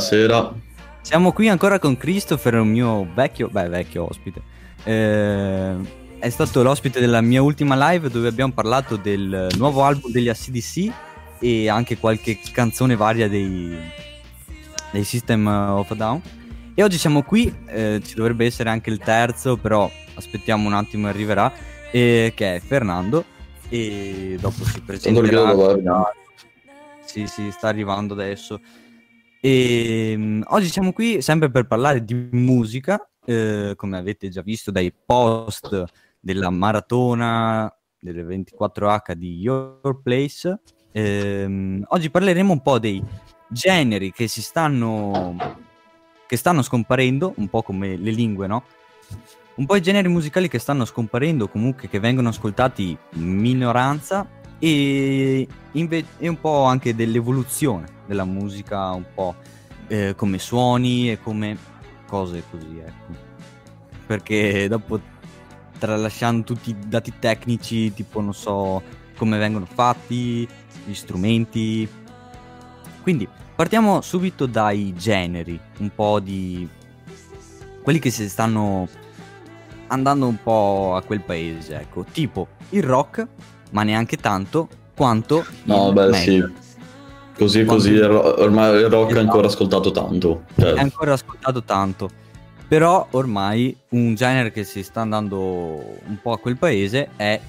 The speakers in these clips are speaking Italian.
buonasera. Siamo qui ancora con Christopher, un mio vecchio, beh, vecchio ospite. Eh, è stato l'ospite della mia ultima live dove abbiamo parlato del nuovo album degli ACDC e anche qualche canzone varia dei, dei System of a Down. E oggi siamo qui, eh, ci dovrebbe essere anche il terzo, però aspettiamo un attimo arriverà, eh, che è Fernando. E dopo si presenterà. Sì, sì, sta arrivando adesso. E um, oggi siamo qui sempre per parlare di musica, eh, come avete già visto dai post della maratona delle 24H di Your Place. Eh, oggi parleremo un po' dei generi che si stanno che stanno scomparendo, un po' come le lingue, no? Un po' i generi musicali che stanno scomparendo, comunque che vengono ascoltati in minoranza e, inve- e un po' anche dell'evoluzione della musica, un po' eh, come suoni e come cose così, ecco. Perché dopo, tralasciando tutti i dati tecnici, tipo non so come vengono fatti, gli strumenti. Quindi partiamo subito dai generi, un po' di quelli che si stanno andando un po' a quel paese, ecco, tipo il rock ma neanche tanto quanto no beh metal. sì così Quando... così ormai il rock esatto. è ancora ascoltato tanto cioè. è ancora ascoltato tanto però ormai un genere che si sta andando un po' a quel paese è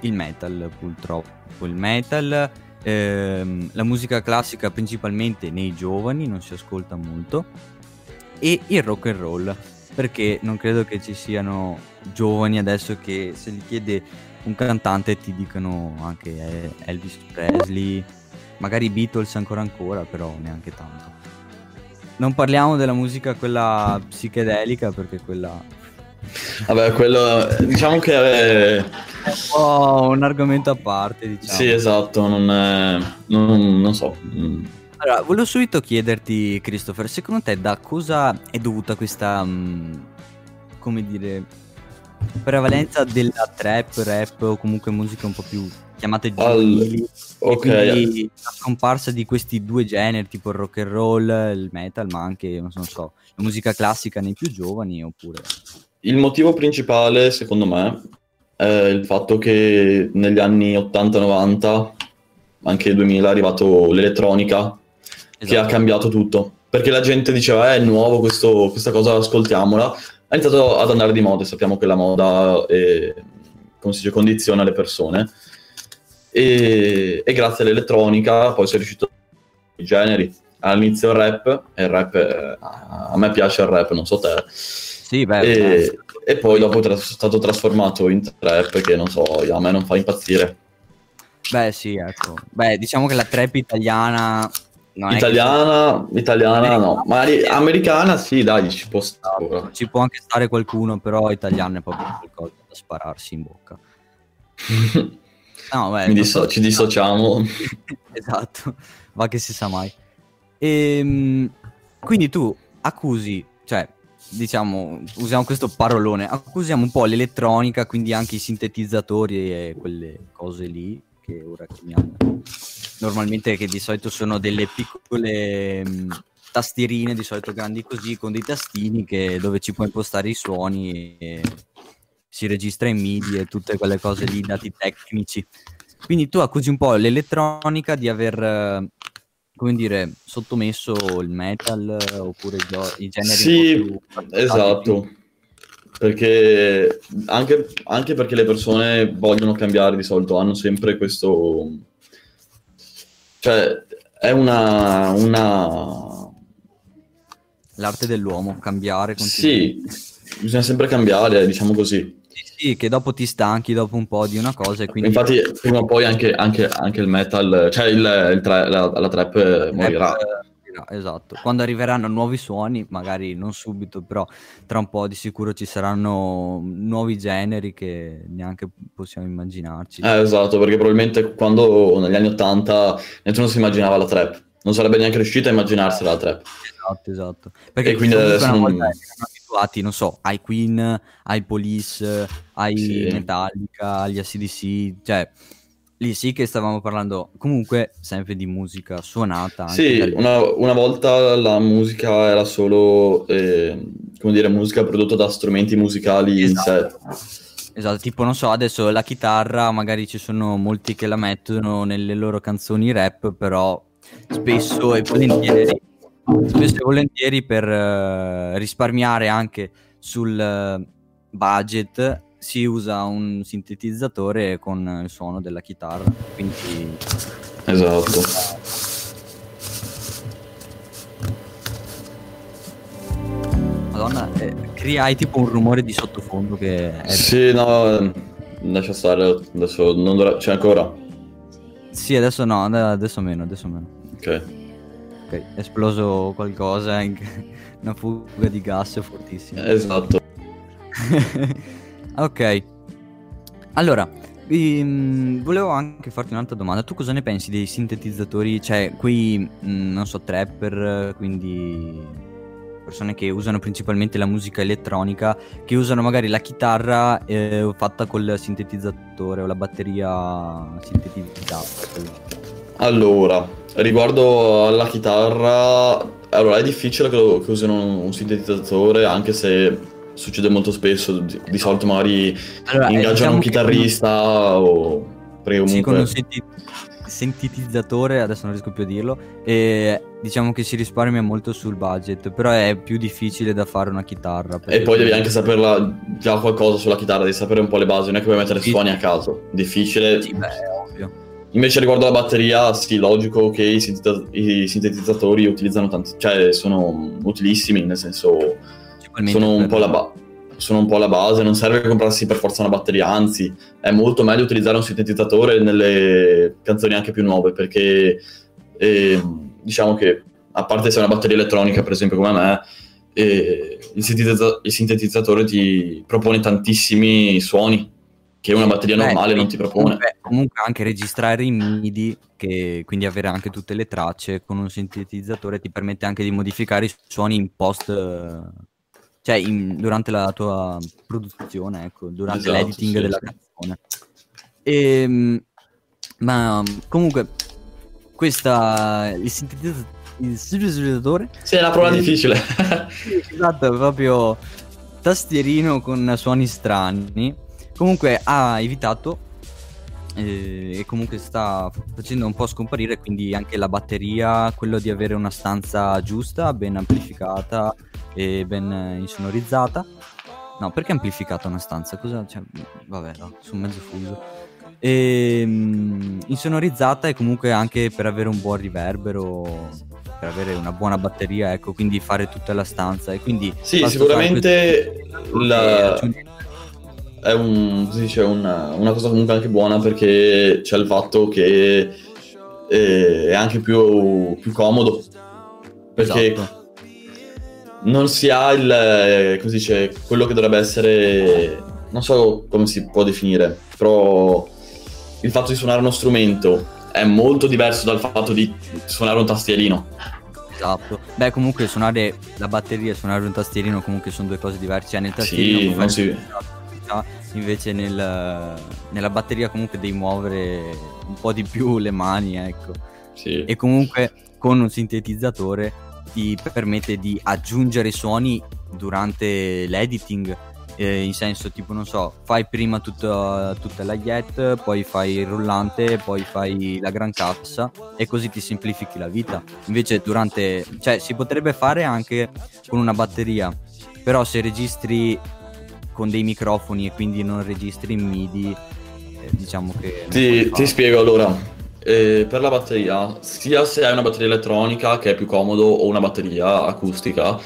il metal purtroppo il metal ehm, la musica classica principalmente nei giovani non si ascolta molto e il rock and roll perché non credo che ci siano giovani adesso che se gli chiede un cantante ti dicono anche Elvis Presley, magari Beatles ancora ancora, però neanche tanto. Non parliamo della musica quella psichedelica perché quella... Vabbè, quello diciamo che è... è un po' un argomento a parte, diciamo. Sì, esatto, non, è... non, non so. Allora, volevo subito chiederti, Christopher, secondo te da cosa è dovuta questa, mm, come dire, prevalenza della trap, rap o comunque musica un po' più chiamate giovanili. Al... Ok. la scomparsa di questi due generi, tipo il rock and roll, il metal, ma anche, non so, la musica classica nei più giovani oppure... Il motivo principale, secondo me, è il fatto che negli anni 80-90, anche 2000, è arrivato l'elettronica, esatto. che ha esatto. cambiato tutto. Perché la gente diceva, eh, è nuovo questo, questa cosa, ascoltiamola ha iniziato ad andare di moda e sappiamo che la moda è, come si dice, condiziona le persone e, e grazie all'elettronica poi è riuscito i generi. All'inizio il rap e il rap è, a me piace il rap non so te. Sì, beh, e, e, poi dopo è stato trasformato in trap che non so a me non fa impazzire. Beh sì ecco. Beh diciamo che la trap italiana No, italiana, che... italiana no, magari americana sì, dai, ci può stare. Ci può anche stare qualcuno, però italiano è proprio qualcosa da spararsi in bocca. no, beh, disso- so, ci dissociamo. esatto, va che si sa mai. E, ehm, quindi tu accusi, cioè, diciamo, usiamo questo parolone, accusiamo un po' l'elettronica, quindi anche i sintetizzatori e quelle cose lì che ora chiamiamo normalmente che di solito sono delle piccole mh, mm, tastierine, di solito grandi così, con dei tastini che, dove ci puoi impostare i suoni e si registra in MIDI e tutte quelle cose lì, dati tecnici. Quindi tu accusi un po' l'elettronica di aver, come dire, sottomesso il metal oppure i, i generi Sì, esatto. Perché anche, anche perché le persone vogliono cambiare di solito, hanno sempre questo cioè, è una, una... L'arte dell'uomo, cambiare. Sì, bisogna sempre cambiare, diciamo così. Sì, sì, che dopo ti stanchi dopo un po' di una cosa e quindi... Infatti, prima o poi anche, anche, anche il metal, cioè il, il tra, la, la, trap morirà. Rap, esatto. Quando arriveranno nuovi suoni, magari non subito, però tra un po' di sicuro ci saranno nuovi generi che neanche possiamo immaginarci. Eh, esatto, perché probabilmente quando negli anni 80 nessuno si immaginava la trap, non sarebbe neanche riuscito a immaginarsela la trap. Esatto, esatto. Perché e quindi adesso non... erano abituati, non so, ai Queen, ai Police, ai sì. Metallica, agli ACDC, cioè lì sì che stavamo parlando comunque sempre di musica suonata. Sì, una, una, volta la musica era solo, eh, come dire, musica prodotta da strumenti musicali esatto. in sé. Esatto, tipo non so, adesso la chitarra magari ci sono molti che la mettono nelle loro canzoni rap, però spesso e volentieri, spesso e volentieri per uh, risparmiare anche sul uh, budget si usa un sintetizzatore con il suono della chitarra. Quindi... Esatto. Madonna, eh, hai tipo un rumore di sottofondo che... È... Sì, no, lascia stare, adesso non dovrà... c'è ancora? Sì, adesso no, adesso meno, adesso meno. Ok. Ok, è esploso qualcosa, una fuga di gas fortissima. Esatto. Ok. Allora, ehm, volevo anche farti un'altra domanda. Tu cosa ne pensi dei sintetizzatori, cioè quei, mh, mm, non so, trapper, quindi persone che usano principalmente la musica elettronica, che usano magari la chitarra eh, fatta col sintetizzatore o la batteria sintetizzata? Allora, riguardo alla chitarra, allora è difficile che, che usino un sintetizzatore, anche se succede molto spesso, di, di solito magari allora, ingaggiano diciamo un chitarrista con... o... Perché comunque... Sì, con un senti- sintetizzatore, adesso non riesco più a dirlo, e diciamo che si risparmia molto sul budget, però è più difficile da fare una chitarra. E poi devi anche saperla già qualcosa sulla chitarra, devi sapere un po' le basi, non è che puoi mettere sì. suoni a caso, difficile. Sì, beh, è ovvio. Invece riguardo alla batteria, sì, logico che i, sintetizz- i sintetizzatori utilizzano tanti, cioè sono utilissimi, nel senso sono un, ba- sono un, po la base, non serve comprarsi per forza una batteria, anzi è molto meglio utilizzare un sintetizzatore nelle canzoni anche più nuove perché eh, diciamo che a parte se è una batteria elettronica per esempio come me, eh, il, sintetizza- il, sintetizzatore ti propone tantissimi suoni che una batteria normale Beh, non ti propone. Comunque, comunque, anche registrare in MIDI, che quindi avere anche tutte le tracce con un sintetizzatore ti permette anche di modificare i suoni in post cioè in, durante la tua produzione, ecco, durante esatto, l'editing sì, della sì. canzone. E, ehm, ma comunque, questa il sintetizzatore. Il sintetizzatore sì, è una prova eh, difficile. esatto, proprio tastierino con suoni strani. Comunque ha evitato eh, e comunque sta facendo un po' scomparire quindi anche la batteria, quello di avere una stanza giusta, ben amplificata e ben insonorizzata. No, perché amplificata una stanza? Cosa, cioè, vabbè, no, sono mezzo fuso. E, um, insonorizzata e comunque anche per avere un buon riverbero, per avere una buona batteria, ecco, quindi fare tutta la stanza. E quindi sì, sicuramente la... è un, dice, una, una, cosa comunque anche buona perché c'è il fatto che è anche più, più comodo. Perché esatto non si ha il, eh, come si dice, quello che dovrebbe essere, non so come si può definire, però il fatto di suonare uno strumento è molto diverso dal fatto di suonare un tastierino. Esatto. Beh, comunque suonare la batteria e suonare un tastierino comunque sono due cose diverse. Cioè, nel tastierino sì, non si... invece nel, nella batteria comunque devi muovere un po' di più le mani, ecco. Sì. E comunque con un sintetizzatore ti permette di aggiungere suoni durante l'editing. Eh, in senso tipo non so fai prima tutta, tutta la yet poi fai il rullante poi fai la gran cassa e così ti semplifichi la vita invece durante cioè si potrebbe fare anche con una batteria però se registri con dei microfoni e quindi non registri in midi eh, diciamo che ti, ti spiego allora eh, per la batteria, sia se hai una batteria elettronica che è più comodo o una batteria acustica,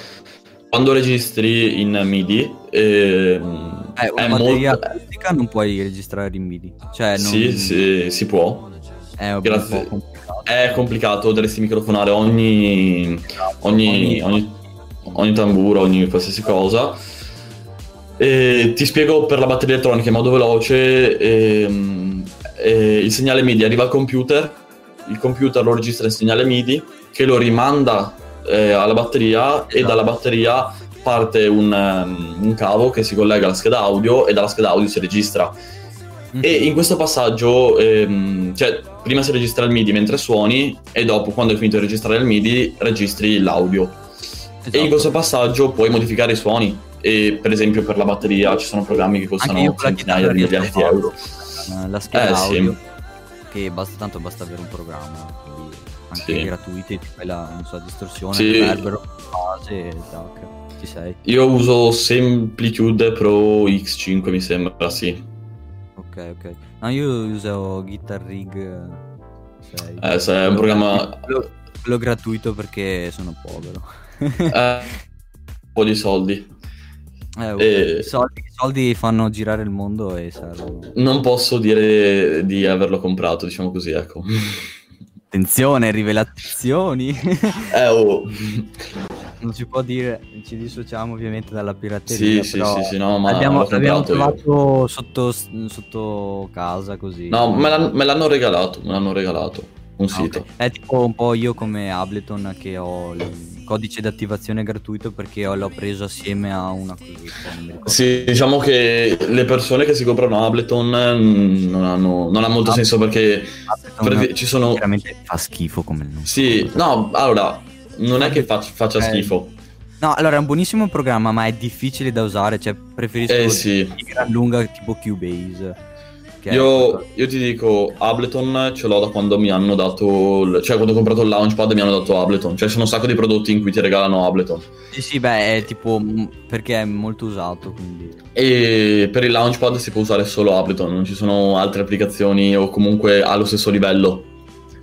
quando registri in MIDI eh, eh, una batteria molto... acustica non puoi registrare in MIDI. Cioè, non... Sì, sì, si può. È Grazie. complicato. È complicato, dovresti microfonare ogni, ogni, ogni, ogni tamburo, ogni qualsiasi cosa. E ti spiego per la batteria elettronica in modo veloce. Ehm, eh, il segnale MIDI arriva al computer, il computer lo registra in segnale MIDI che lo rimanda eh, alla batteria e dalla batteria parte un, um, un, cavo che si collega alla scheda audio e dalla scheda audio si registra. Mm-hmm. E in questo passaggio, ehm, cioè, prima si registra il MIDI mentre suoni e dopo, quando hai finito di registrare il MIDI, registri l'audio. Esatto. E in esatto. questo passaggio puoi modificare i suoni. E per esempio per la batteria ci sono programmi che costano centinaia di migliaia di euro. La scheda eh, audio, sì. che basta, tanto basta avere un programma, quindi anche sì. gratuiti, ti fai la so, distorsione, sì. reverbero, base tac, ci sei. Io uso Semplitude Pro X5 mi sembra, sì. Ok, ok. No, io uso Guitar Rig 6. Eh, se è un programma... Quello gratuito perché sono povero. Eh, un po' di soldi. Eh, e... i, soldi, i, soldi, fanno girare il mondo e servono. Non posso dire di averlo comprato, diciamo così, ecco. Attenzione, rivelazioni. eh, oh. Non si può dire, ci dissociamo ovviamente dalla pirateria. Sì, sì, sì, sì, no, ma abbiamo, l'abbiamo trovato sotto, sotto, casa così. No, me, l'hanno, me l'hanno regalato, me l'hanno regalato un ah, sito. Okay. È tipo un po' io come Ableton che ho il codice d'attivazione gratuito perché l'ho preso assieme a una. Sì, diciamo che le persone che si comprano Ableton mm, non hanno, non ha molto Ableton, senso perché, perché ci sono... Veramente fa schifo come nome. Sì, no, allora, non è che faccia, faccia eh. schifo. No, allora è un buonissimo programma, ma è difficile da usare, cioè preferisco eh, sì. di gran lunga tipo Cubase. Io, io, ti dico, Ableton ce l'ho da quando mi hanno dato, cioè quando ho comprato il Launchpad mi hanno dato Ableton, cioè sono un sacco di prodotti in cui ti regalano Ableton. Sì, sì, beh, è tipo perché è molto usato, quindi. E per il Launchpad si può usare solo Ableton, non ci sono altre applicazioni o comunque allo stesso livello.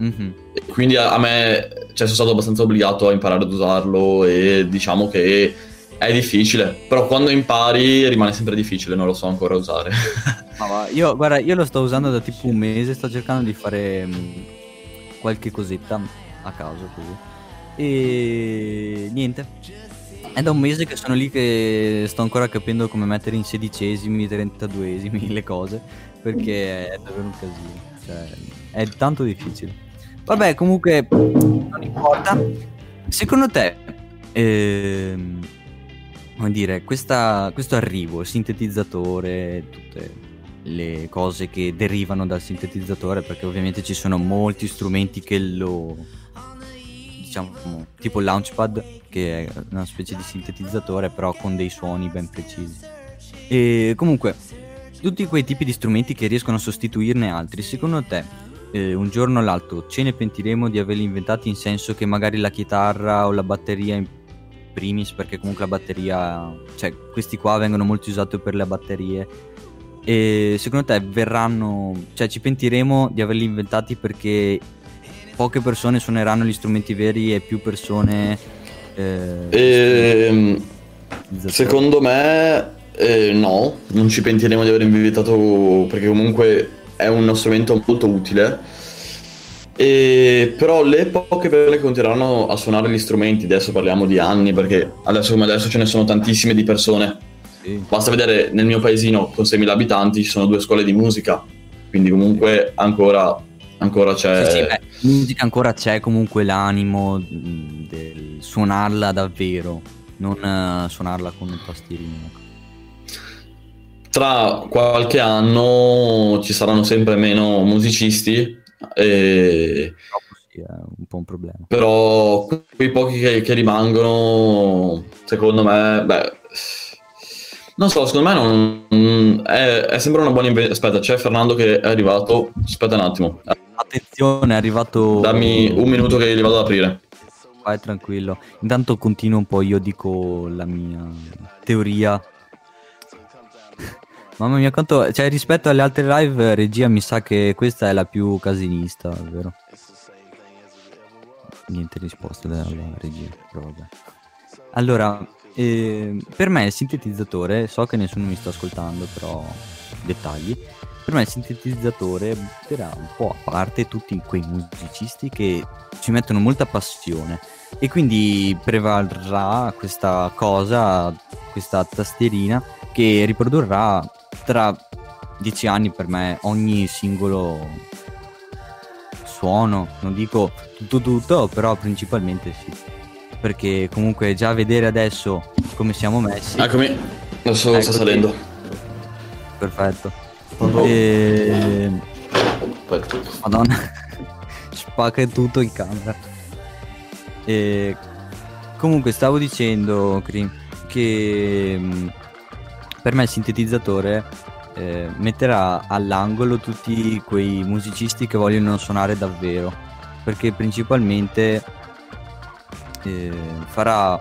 Mm-hmm. Quindi a, a me, cioè, sono stato abbastanza obbligato a imparare ad usarlo e diciamo che è difficile, però quando impari rimane sempre difficile, non lo so ancora usare. no, io, guarda, io lo sto usando da tipo un mese, sto cercando di fare mm, qualche cosetta a caso così. E niente. È da un mese che sono lì che sto ancora capendo come mettere in sedicesimi, trentaduesimi le cose, perché è davvero un casino. Cioè, è tanto difficile. Vabbè, comunque, non importa. Secondo te... Ehm, come dire, questa, questo arrivo, il sintetizzatore, tutte le cose che derivano dal sintetizzatore, perché ovviamente ci sono molti strumenti che lo diciamo tipo il launchpad che è una specie di sintetizzatore però con dei suoni ben precisi. E comunque tutti quei tipi di strumenti che riescono a sostituirne altri, secondo te eh, un giorno o l'altro ce ne pentiremo di averli inventati in senso che magari la chitarra o la batteria primis perché comunque la batteria, cioè questi qua vengono molto usati per le batterie e secondo te verranno, cioè ci pentiremo di averli inventati perché poche persone suoneranno gli strumenti veri e più persone... Eh, e, ehm, secondo me eh, no, non ci pentiremo di aver inventato perché comunque è uno strumento molto utile e, però le poche persone che continueranno a suonare gli strumenti, adesso parliamo di anni, perché adesso come adesso ce ne sono tantissime di persone. Sì. Basta vedere nel mio paesino con 6.000 abitanti ci sono due scuole di musica, quindi comunque ancora, ancora c'è... Sì, sì, beh, musica ancora c'è comunque l'animo del suonarla davvero, non uh, suonarla con un tastierino. Tra qualche anno ci saranno sempre meno musicisti e... Sì, è un po' un problema. Però quei pochi che, che rimangono, secondo me, beh, non so, secondo me non, è, è sempre una buona invenzione. Aspetta, c'è Fernando che è arrivato. Aspetta un attimo. Attenzione, è arrivato. Dammi un minuto che li vado ad aprire. Vai tranquillo. Intanto continuo un po', io dico la mia teoria Mamma mia, quanto. Cioè, rispetto alle altre live, regia mi sa che questa è la più casinista, vero? Niente risposta dalla regia, però vabbè. Allora, eh, per me il sintetizzatore, so che nessuno mi sta ascoltando, però dettagli. Per me il sintetizzatore butterà un po' a parte tutti quei musicisti che ci mettono molta passione e quindi prevarrà questa cosa, questa tastierina che riprodurrà tra dieci anni per me ogni singolo suono, non dico tutto tutto, però principalmente sì. Perché comunque già vedere adesso come siamo messi. Eccomi, adesso ecco sta salendo. Perfetto. E... Madonna, spacca tutto in camera. E... Comunque stavo dicendo, Cri, che mh, per me il sintetizzatore eh, metterà all'angolo tutti quei musicisti che vogliono suonare davvero, perché principalmente eh, farà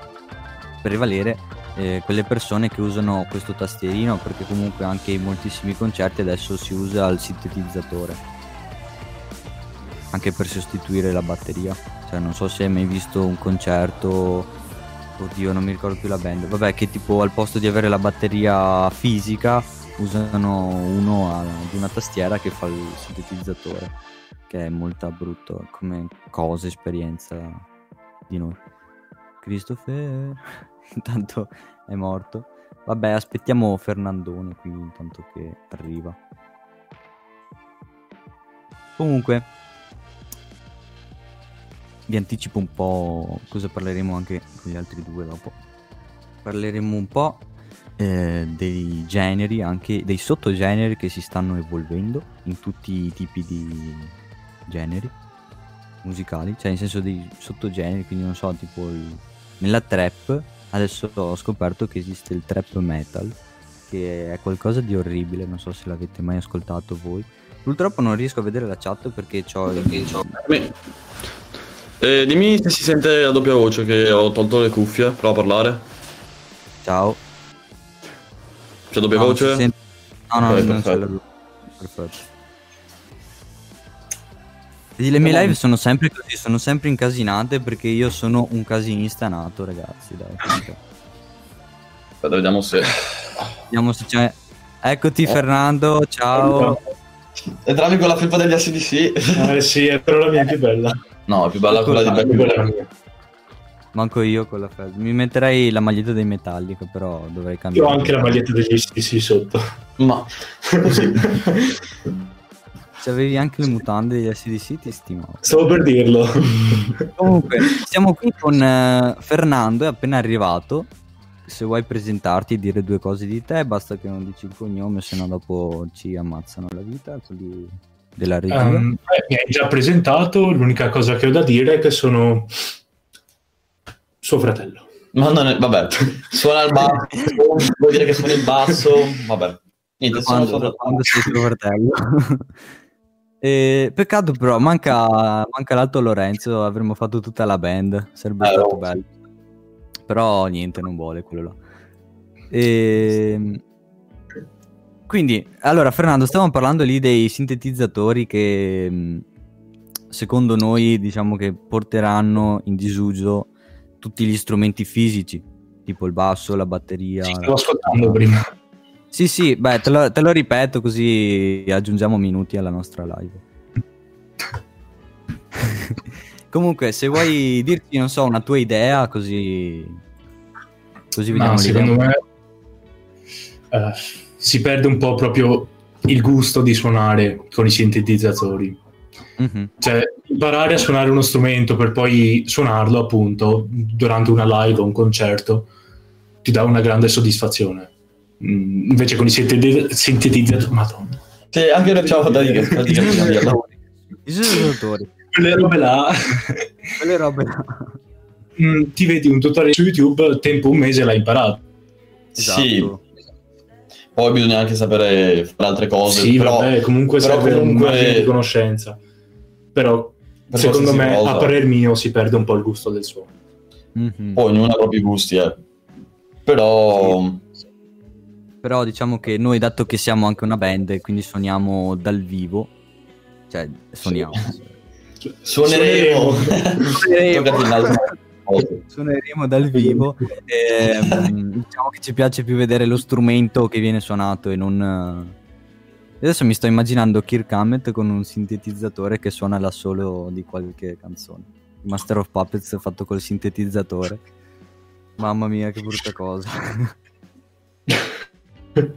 prevalere eh, quelle persone che usano questo tastierino, perché comunque anche in moltissimi concerti adesso si usa il sintetizzatore, anche per sostituire la batteria. Cioè, non so se hai mai visto un concerto oddio non mi ricordo più la band. Vabbè che tipo al posto di avere la batteria fisica usano uno ad una tastiera che fa il sintetizzatore che è molto brutto come cosa esperienza di noi. Christopher intanto è morto. Vabbè aspettiamo Fernandone qui intanto che arriva. Comunque vi anticipo un po' cosa parleremo anche con gli altri due dopo. Parleremo un po' eh, dei generi, anche dei sottogeneri che si stanno evolvendo in tutti i tipi di generi musicali, cioè in senso dei sottogeneri, quindi non so, tipo il, nella trap adesso ho scoperto che esiste il trap metal, che è qualcosa di orribile, non so se l'avete mai ascoltato voi. Purtroppo non riesco a vedere la chat perché ho il... Eh, dimmi se si sente a doppia voce che ho tolto le cuffie, prova a parlare. Ciao. C'è doppia No, voce? sente- No, no, Ok, non c'è perfetto. la Perfetto. Le mie live sono sempre così, sono sempre incasinate perché io sono un casinista nato, ragazzi. Dai, vediamo se... Vediamo se c'è. Eccoti, Fernando. Ciao. Entravi con la felpa degli ACDC? Eh sì, è però la mia è più bella. No, è più bella quella di la Black. mia. Manco io con la felpa. Mi metterei la maglietta dei Metallica, però dovrei Io cambiare. ho anche la maglietta degli STC sotto. Ma... Se avevi anche le mutande degli SDC, ti stimavo. Stavo per dirlo. Comunque, siamo qui con eh, Fernando, è appena arrivato. Se vuoi presentarti e dire due cose di te, basta che non dici il cognome, se no dopo ci ammazzano la vita quelli della regia. Um, eh, mi hai già presentato, l'unica cosa che ho da dire è che sono suo fratello. Ma non è... Vabbè, suona il basso, vuol dire che suona il basso, vabbè. Niente, Da sono quando, suo quando sei tuo fratello. E peccato però, manca, manca l'altro Lorenzo, avremmo fatto tutta la band, sarebbe Eh, stato no. bello. Però niente, non vuole quello là. E... Quindi, allora Fernando, stavamo parlando lì dei sintetizzatori che mh, secondo noi diciamo che porteranno in disuso tutti gli strumenti fisici, tipo il basso, la batteria. Sì, stavo ascoltando prima. Sì, sì, beh, te lo, te lo ripeto così aggiungiamo minuti alla nostra live. Comunque, se vuoi dirci, non so, una tua idea, così... Così vediamo l'idea. secondo me eh, si perde un po' proprio il gusto di suonare con i sintetizzatori. Mhm. Cioè, imparare a suonare uno strumento per poi suonarlo, appunto, durante una live o un concerto, ti dà una grande soddisfazione. Mm, invece con i sinteti- sintetizzatori, madonna, Sì, anche noi c'avevo da dire. I sintetizzatori, quelle robe là, quelle robe là. mm, ti vedi un tutorial su YouTube, tempo un mese l'hai imparato. Sì, Esatto. poi bisogna anche sapere fare altre cose, sì, però vabbè, comunque però serve un comunque- margine di conoscenza. Però, per secondo me, cosa. a parer mio, si perde un po' il gusto del suono. Mhm. Poi ognuno ha i propri gusti, eh. Però... Però diciamo che noi, dato che siamo anche una band, quindi suoniamo dal vivo, cioè suoniamo. Suoneremo. Suoneremo. Alto. suoneremo dal vivo. ehm, diciamo che ci piace più vedere lo strumento che viene suonato e non. Adesso mi sto immaginando Kirk Hammett con un sintetizzatore che suona la solo di qualche canzone. Master of Puppets fatto col sintetizzatore. Mamma mia, che brutta cosa.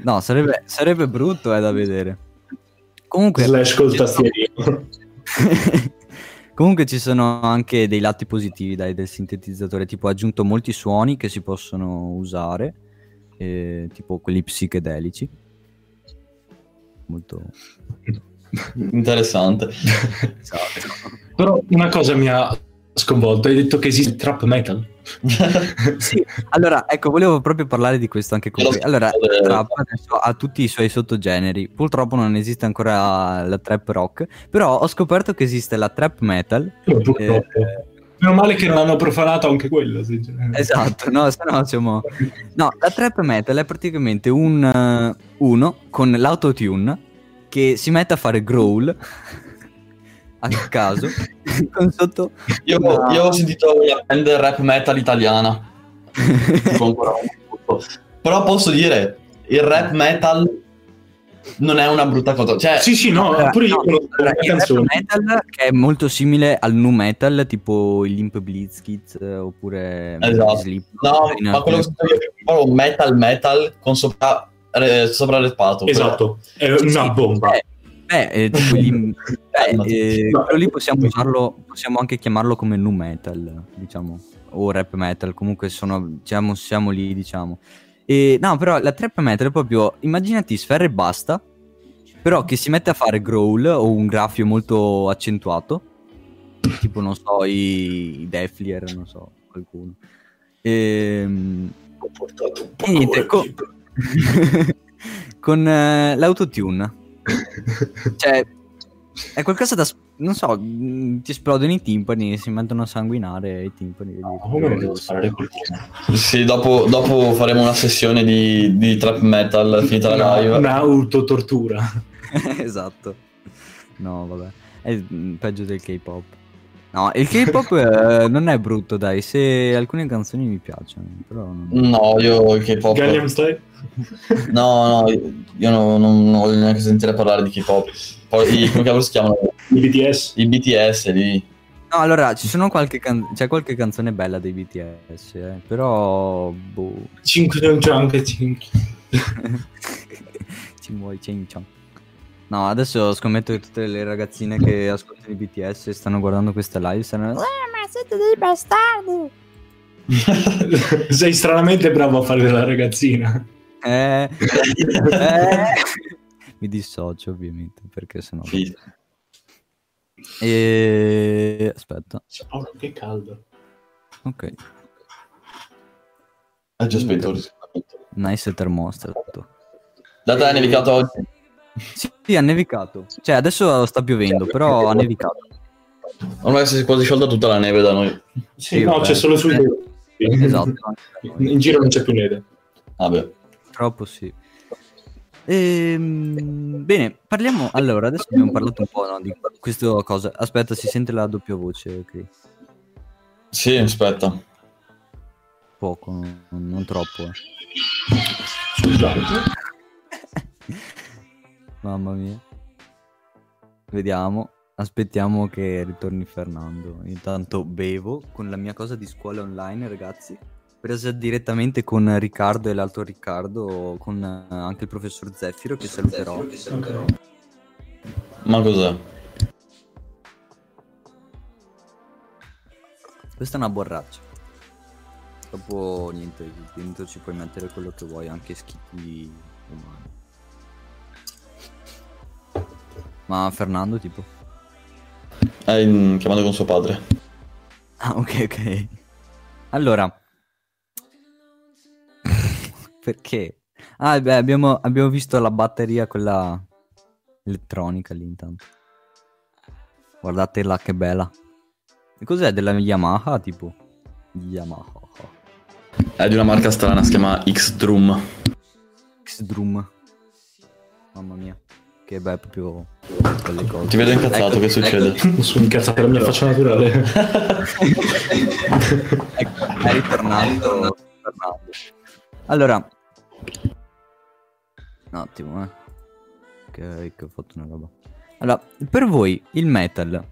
no, sarebbe, sarebbe brutto eh, da vedere. Comunque, Slash col tastierino. Comunque ci sono anche dei lati positivi dai, del sintetizzatore, tipo ha aggiunto molti suoni che si possono usare, eh, tipo quelli psichedelici. molto Interessante. esatto. Però una cosa mi ha sconvolto, hai detto che esiste trap metal. Sì, allora, ecco, volevo proprio parlare di questo anche con te. Allora, eh, trap adesso ha tutti i suoi sottogeneri. Purtroppo non esiste ancora la trap rock, però ho scoperto che esiste la trap metal. Purtroppo. Eh, Meno male che non hanno profanato anche quello. Esatto, no, se no siamo... No, la trap metal è praticamente un eh, uno con l'autotune che si mette a fare growl a caso con sotto Io, una- io ho sentito una band rap metal italiana. Però posso dire, il rap metal non è una brutta cosa. Cioè, Sì, sì, no, Allora, pure io no, conosco allora, il rap canzone. metal che è molto simile al nu metal, tipo il Limp Bizkit eh, oppure Esatto. Slipknot, no, ma quello che alcune- sento io è proprio metal metal con sopra, eh, sopra reppato. Esatto, è una Sì, bomba. eh, Beh, eh, tipo beh, eh, No. quello lì possiamo usarlo, possiamo anche chiamarlo come nu metal, diciamo, o rap metal, comunque sono, diciamo, siamo lì, diciamo. E, no, però la trap metal è proprio, immaginati Sfera e basta, però che si mette a fare growl o un graffio molto accentuato, tipo, non so, i, i Deflier, non so, qualcuno. Ehm, Ho portato un po' e niente, con, con eh, l'autotune. Cioè, è qualcosa da... Non so, mh, ti esplodono i timpani, si mettono a sanguinare i timpani. No, come non devo sparare col culo? Sì, dopo, dopo faremo una sessione di, di trap metal finita la Una, live. un'autotortura. esatto. No, vabbè. È mh, peggio del K-pop. No, il K-pop eh, non è brutto, dai. Se alcune canzoni mi piacciono, però non... No, io il K-pop. Gangnam Style? No, no, io non, non voglio neanche sentire parlare di K-pop. Poi, i- come cavolo si chiamano? I BTS? I BTS lì. No, allora, ci sono qualche can- c'è qualche canzone bella dei BTS, eh, però... Boh... 5 non c'è anche 5. Ci Chong. No, adesso scommetto che tutte le ragazzine che ascoltano i BTS e stanno guardando questa live saranno... "Eh, ma siete dei bastardi! Sei stranamente bravo a fare la ragazzina. Eh, eh. Mi dissocio ovviamente perché sennò... Sì. E... Aspetta, Oh, che caldo. ok. È già spento il riscaldamento. Nice termostato. Da te è nevicato oggi? Sì, sì, ha nevicato. Cioè, adesso sta piovendo, però ha nevicato. Ormai si è quasi sciolta tutta la neve da noi. Sì, Sì, no, vabbè. c'è solo sui Esatto. In giro non c'è più neve. Vabbè. Purtroppo sì. Ehm, bene, parliamo. Allora, adesso abbiamo parlato un po' no, di questa cosa. Aspetta, si sente la doppia voce, Chris. Sì, aspetta. Poco, non, non troppo. eh. Scusate. Mamma mia. Vediamo. Aspettiamo che ritorni Fernando. Intanto bevo con la mia cosa di scuola online, ragazzi. Presa direttamente con Riccardo e l'altro Riccardo, con eh, anche il professor Zeffiro che saluterò. Ma cos'è? Questa è una borraccia. Dopo niente, dentro ci puoi mettere quello che vuoi, anche schiffi umani. Ma Fernando tipo? È in- chiamato con suo padre. Ah, ok, ok. Allora. Perché? Ah, beh, abbiamo, abbiamo visto la batteria, quella elettronica lì intanto. Guardatela che bella. E cos'è della Yamaha, tipo? Yamaha. È di una marca strana, si chiama X-Drum. X-Drum. Mamma mia. Che beh, proprio quelle cose. Ti vedo incazzato, Ecco- che succede? Non sono incazzato, la mia faccia naturale. ecco, è ritornato Fernando. Allora, un attimo, eh. Che, che ho fatto una roba. Allora, per voi il metal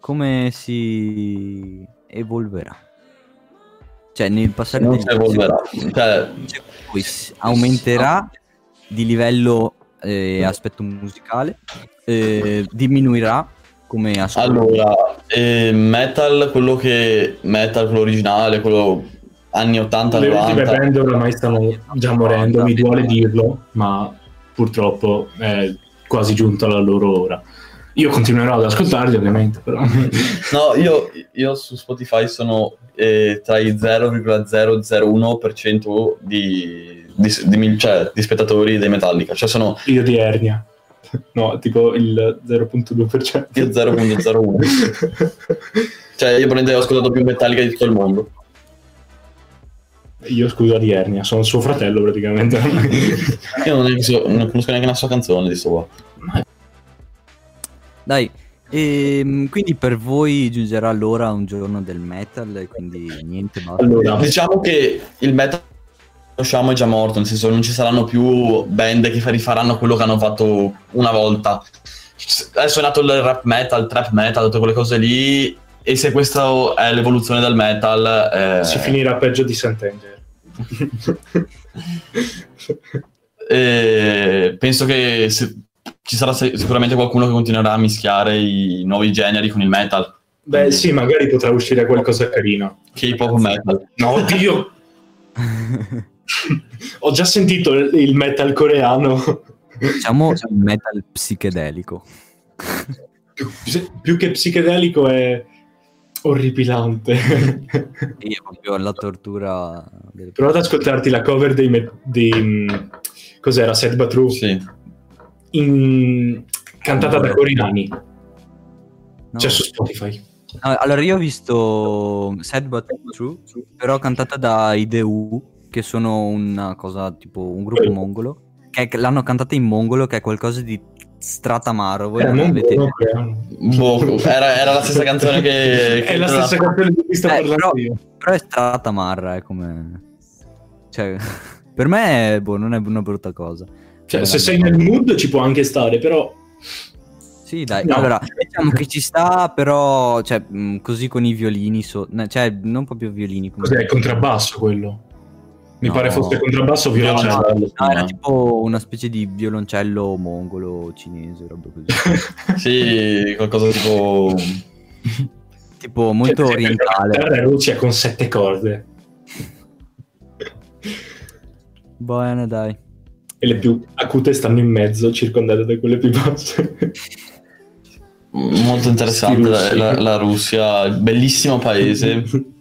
come si evolverà? Cioè, nel passare Non si evolverà. Cioè, cioè, aumenterà di livello e aspetto musicale, eh, diminuirà come ascolto. allora, eh, metal, quello che... Metal, quello originale, quello anni 80, Le ultime 90. band ormai stanno già morendo, mi duole dirlo, ma purtroppo eh, quasi giunto alla loro ora. Io continuerò ad ascoltarli ovviamente, però... No, io, io su Spotify sono eh, tra i 0,001% di, di, di, cioè, di spettatori dei Metallica. Cioè sono... Io di Ernia. No, tipo il 0.2%. Io 0.01. cioè io probabilmente ho ascoltato più Metallica di tutto il mondo. Io scusa di Ernia, sono suo fratello praticamente. io non, so, non, conosco neanche una sua canzone di sto qua. Dai, e, ehm, quindi per voi giungerà l'ora un giorno del metal, quindi niente basta. Allora, diciamo che il metal conosciamo è già morto, nel senso non ci saranno più band che rifaranno quello che hanno fatto una volta. Adesso è nato il rap metal, il trap metal, tutte quelle cose lì, e se questa è l'evoluzione del metal... Eh... Si finirà peggio di Sant'Angelo. eh, penso che se, ci sarà sicuramente qualcuno che continuerà a mischiare i nuovi generi con il metal. Beh, sì, magari potrà uscire qualcosa carino. K-pop metal. No, oddio! Ho già sentito il metal coreano. Diciamo un metal psichedelico. Più, più che psichedelico è orripilante. Sì, è proprio la tortura. Del... Prova ad ascoltarti la cover dei... Me- dei mm, cos'era? Sad But True? Sì. In... Cantata da Corinani. No. Cioè su Spotify. allora io ho visto Sad But True, però cantata da IDU che sono una cosa tipo un gruppo eh. mongolo, che l'hanno cantata in mongolo, che è qualcosa di stratamaro. Voi eh, non avete... boh, era, era, la stessa canzone che... è la stessa la... canzone di cui sto eh, parlando però, però, è stratamarra, è come... Cioè, per me boh, non è una brutta cosa. Cioè, se sei nel mood ci può anche stare, però... Sì, dai, no. allora, diciamo che ci sta, però, cioè, così con i violini, so... cioè, non proprio violini. Come... Cos'è, il contrabbasso quello? Mi no. pare fosse contrabbasso o violoncello. No, no, no, era tipo una specie di violoncello mongolo cinese, roba così. sì, qualcosa tipo... tipo molto cioè, orientale. La luce con sette corde. Bene, dai. E le più acute stanno in mezzo, circondate da quelle più basse. Molto interessante la, la, la Russia, bellissimo paese.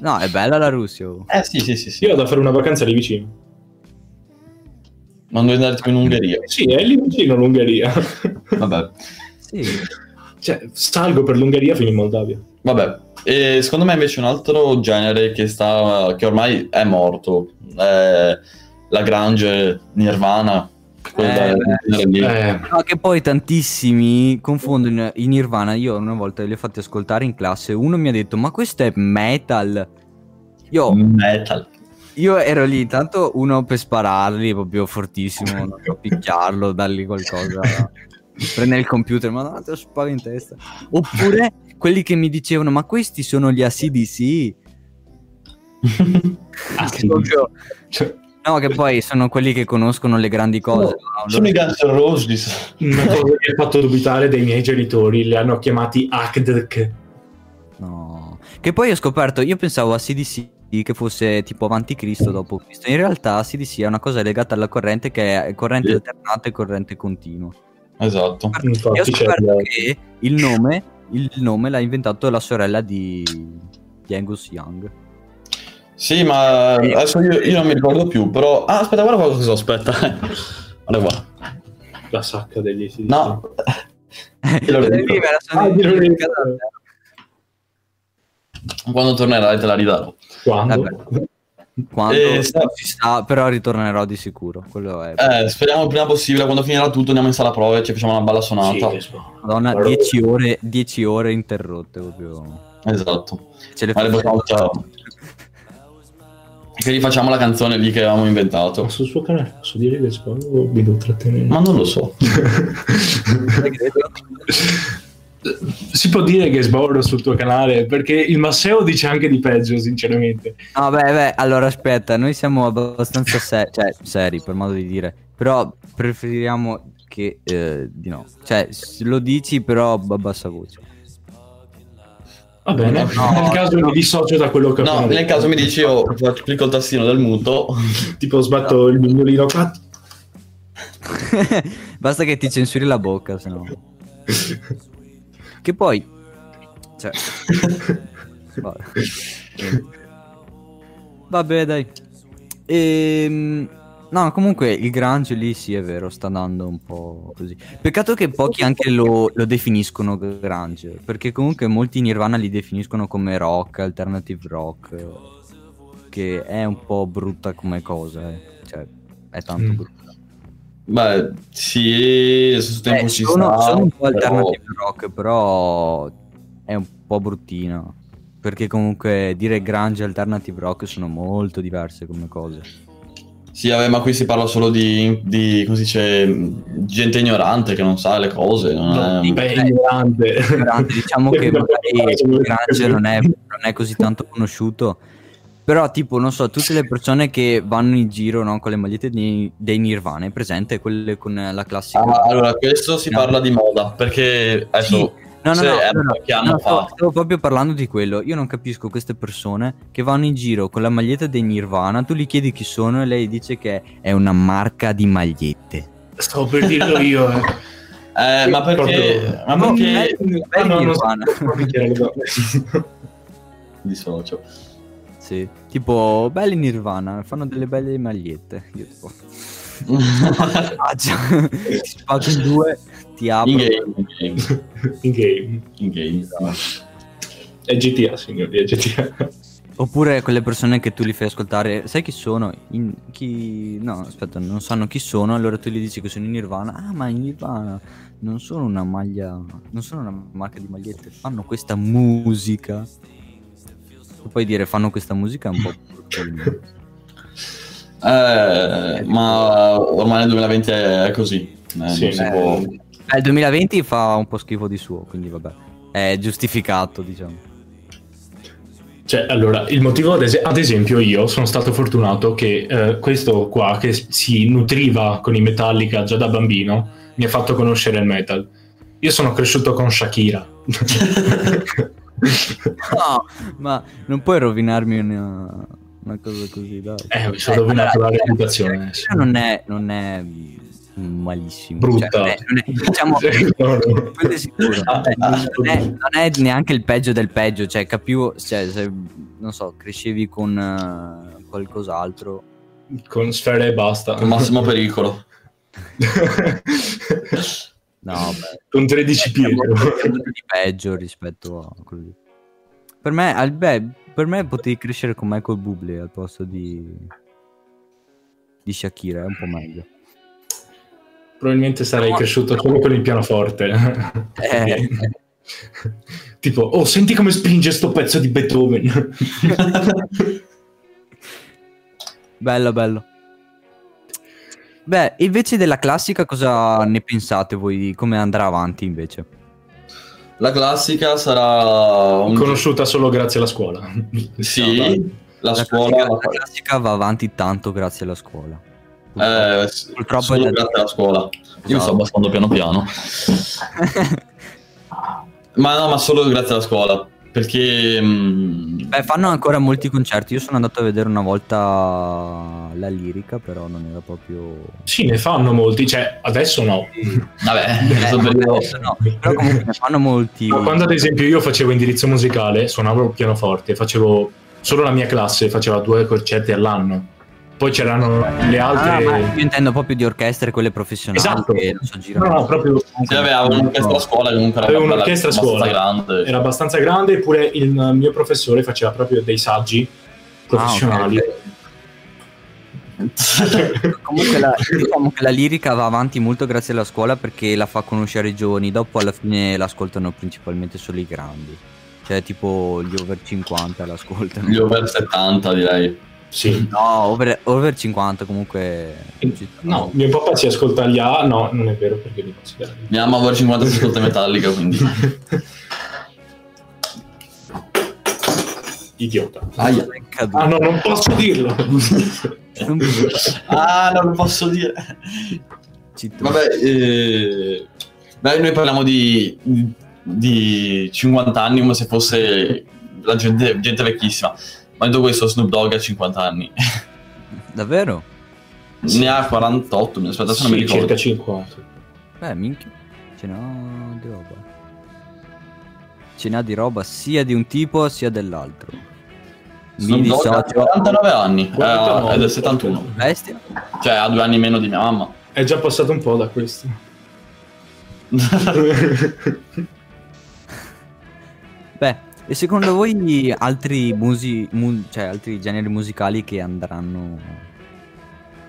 No, è bella la Russia. Oh. Eh sì, sì, sì, sì. Io vado a fare una vacanza lì vicino. Non devi andare tipo in Ungheria. Sì, è lì vicino l'Ungheria. Vabbè. Sì. Cioè, salgo per l'Ungheria fino in Moldavia. Vabbè. E secondo me invece un altro genere che sta che ormai è morto è la Grange Nirvana eh, eh. No, che poi tantissimi confondono i Nirvana. Io una volta li ho fatti ascoltare in classe. Uno mi ha detto: Ma questo è metal. Io, metal. Io ero lì, tanto uno per spararli, proprio fortissimo, non so, picchiarlo, dargli qualcosa. prendere il computer, ma no, te lo sparo in testa. Oppure quelli che mi dicevano: Ma questi sono gli ACDC. ah, sì. proprio, cioè, No, che poi sono quelli che conoscono le grandi cose. No, no? Sono i Guns N' Roses. Una cosa che ha fatto dubitare dei miei genitori, li hanno chiamati Akdk. No. Che poi ho scoperto, io pensavo a CDC che fosse tipo avanti Cristo dopo Cristo. In realtà CDC è una cosa legata alla corrente che è corrente sì. alternata e corrente continua. Esatto. Infatti, io ho scoperto che il nome, il nome l'ha inventato la sorella di, di Angus Young. Sì, ma adesso io, io, non mi ricordo più, però... Ah, aspetta, guarda cosa aspetta. guarda qua. La sacca degli ACDC. No. ah, Quando tornerai te la ridarò. Quando? Vabbè. Quando eh, sta... ci sta, però ritornerò di sicuro. Quello è... eh, speriamo il prima possibile. Quando finirà tutto, andiamo in sala prove e ci facciamo una bella sonata. Sì, Madonna, 10 ore, 10 ore interrotte proprio. Esatto. Ce le facciamo. Che rifacciamo la canzone lì che avevamo inventato. Ma sul suo canale posso dire che sbaglio o mi devo trattenere? Ma non lo so. si può dire che sborro sul tuo canale perché il Masseo dice anche di peggio sinceramente no beh, beh allora aspetta noi siamo abbastanza seri cioè seri per modo di dire però preferiamo che eh, di no cioè lo dici però a bassa voce Va bene, no, nel caso no. mi dissocio da quello che ho No, nel caso mi dici io clicco il tastino del muto, tipo sbatto no. il mignolino Basta che ti censuri la bocca, se no. Che poi... Cioè... Vabbè, Vabbè dai. Ehm... No, comunque il grunge lì sì è vero, sta andando un po' così. Peccato che pochi anche lo, lo definiscono grunge, perché comunque molti Nirvana li definiscono come rock, alternative rock, che è un po' brutta come cosa, eh. cioè è tanto Mm. brutta. Beh, sì, a stesso tempo Eh, ci sono, sta, sono un po' però- alternative rock, però è un po' bruttina. Perché comunque dire grunge e alternative rock sono molto diverse come cose. Sì, vabbè, ma qui si parla solo di, di come si dice, gente ignorante che non sa le cose. Non No, è- beh, eh, ignorante. Grande, diciamo che magari il grunge non è, non è così tanto conosciuto. Però, tipo, non so, tutte le persone che vanno in giro no, con le magliette dei, dei Nirvana, è presente quelle con la classica. Ah, allora, questo si No. parla di moda, perché adesso... Sì. No, no, se no, no, no, no, stavo, stavo proprio parlando di quello. Io non capisco queste persone che vanno in giro con la maglietta dei Nirvana. Tu gli chiedi chi sono e lei dice che è una marca di magliette. Stavo per dirlo io. Eh. Eh, ma perché... Ma No, perché... no, picchiare le donne. Dissocio. Sì, tipo belli Nirvana, fanno delle belle magliette. Io tipo, "Faccia, ti spacco in due, ti apro. in game, in game, In game. in game. È GTA, signori, è GTA. Oppure quelle persone che tu li fai ascoltare, sai chi sono? In- chi... No, aspetta, non sanno chi sono, allora tu gli dici che sono in Nirvana. Ah, ma in Nirvana non sono una maglia, non sono una marca di magliette, fanno questa musica. Tu puoi dire fanno questa musica è un po'. Eh, ma ormai nel 2020 è così. Eh, Sì, eh, può... Eh, il 2020 fa un po' schifo di suo, quindi vabbè. È giustificato, diciamo. Cioè, allora, il motivo, ad, es- ad esempio, io sono stato fortunato che eh, questo qua, che si nutriva con i Metallica già da bambino, mi ha fatto conoscere il metal. Io sono cresciuto con Shakira. No, ma non puoi rovinarmi una, una cosa così, dai. Eh, sono rovinato la reputazione adesso. Shakira non è, non è malissimo. Brutta. Cioè, non è- non è- diciamo, No, no. quello è sicuro. Ah, Eh, ah, non, è, non è neanche il peggio del peggio. Cioè, capivo, cioè, se, non so, crescevi con eh, qualcos'altro. Con sfere e basta. Al massimo pericolo. No, beh. con 13 piedi. È molto di peggio rispetto a quello. Per me, al- beh, per me potevi crescere con Michael Bublé al posto di di Shakira, è un po' meglio. Probabilmente sarei cresciuto solo con il pianoforte. Eh. tipo, oh, senti come spinge sto pezzo di Beethoven. Bello, bello. Beh, invece della classica cosa ne pensate voi di come andrà avanti invece? La classica sarà un... Conosciuta solo grazie alla scuola. Sì, la, La scuola... classica, la classica va avanti tanto grazie alla scuola. Eh, Purtroppo solo è grazie alla scuola. Io Esatto. sto abbassando piano piano. Ma no, ma solo grazie alla scuola. Perché... mm, Beh, fanno ancora molti concerti. Io sono andato a vedere una volta la lirica, però non era proprio. Sì, ne fanno molti, cioè adesso no. Vabbè, Eh, questo no, adesso no, Però comunque ne fanno molti. Ma quando ad esempio io facevo indirizzo musicale, suonavo il pianoforte, facevo solo la mia classe faceva due concerti all'anno. Poi c'erano le Ah, altre. ma io intendo proprio di orchestre, quelle professionali Esatto. che non so No, girare. no, proprio Sì, avevo un'orchestra a scuola comunque bella- un'orchestra a scuola. grande. era abbastanza grande, eppure il mio professore faceva proprio dei saggi professionali. Ah, Comunque la, diciamo che la lirica va avanti molto grazie alla scuola perché la fa conoscere i giovani, dopo alla fine l'ascoltano principalmente solo i grandi. Cioè tipo gli over 50 l'ascoltano. Gli over 70 direi. Sì. No, over, over 50 comunque... No, mio papà si ascolta gli A, no, non è vero perché li considera. Mia mamma over 50 si ascolta Metallica, quindi... Idiota. Aia. Ah no, non posso dirlo. Non- Ah, non lo posso dire. Vabbè, eh, beh, noi parliamo di, di 50 anni come se fosse la gente, gente vecchissima. Ma detto questo, Snoop Dogg ha 50 anni. Davvero? Ne ha 48, mi aspetta se non mi sì, ricordo. circa 50. Beh, minchia, ce n'ho di roba. Ce n'ha di roba sia di un tipo sia dell'altro. Mi Snoop Dogg ha dissocio. 49 anni, eh, 49. è del 71. Bestia? Cioè, ha due anni meno di mia mamma. È già passato un po' da questo. Beh, e secondo voi altri, musi- mu- cioè, altri generi musicali che andranno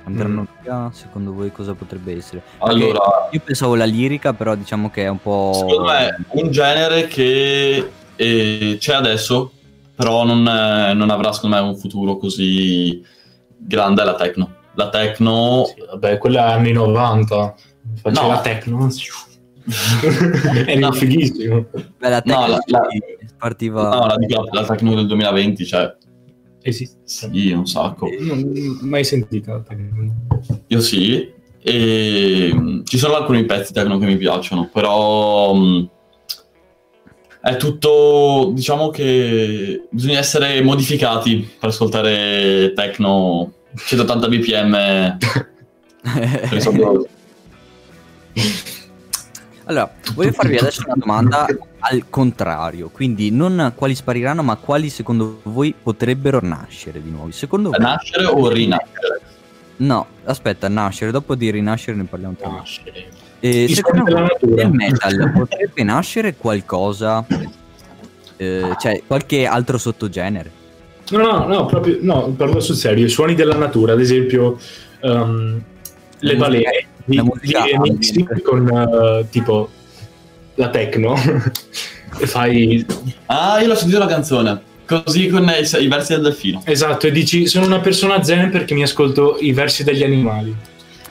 andranno via? Secondo voi cosa potrebbe essere? Perché allora, io pensavo la lirica, però diciamo che è un po'... secondo me un genere che eh, c'è adesso, però non, eh, non avrà secondo me un futuro così grande è la techno. La techno... Sì, vabbè, quella è anni 90. Faceva No. la techno. Era No. fighissimo. Beh, la No, la- la- partiva... No, la, dico, la techno del 2020, cioè, Esiste. sì, un sacco. Non mai sentita. Io sì, e mm, ci sono alcuni pezzi techno che mi piacciono, però mm, è tutto, diciamo che bisogna essere modificati per ascoltare techno 180 bpm. Allora, voglio farvi adesso una domanda al contrario, quindi non quali spariranno, ma quali secondo voi potrebbero nascere di nuovi? Secondo voi? Nascere o rinascere? No, aspetta, nascere, dopo di rinascere ne parliamo tra. Nascere. E I secondo voi natura. nel metal potrebbe nascere qualcosa, eh, cioè qualche altro sottogenere? No, no, no, proprio, no, parlo sul serio. I suoni della natura, ad esempio, ehm, le balene di, di ambient. con eh, tipo la techno e fai Ah, io l'ho sentito la canzone, così con i, i versi del delfino. esatto e dici sono una persona zen perché mi ascolto i versi degli animali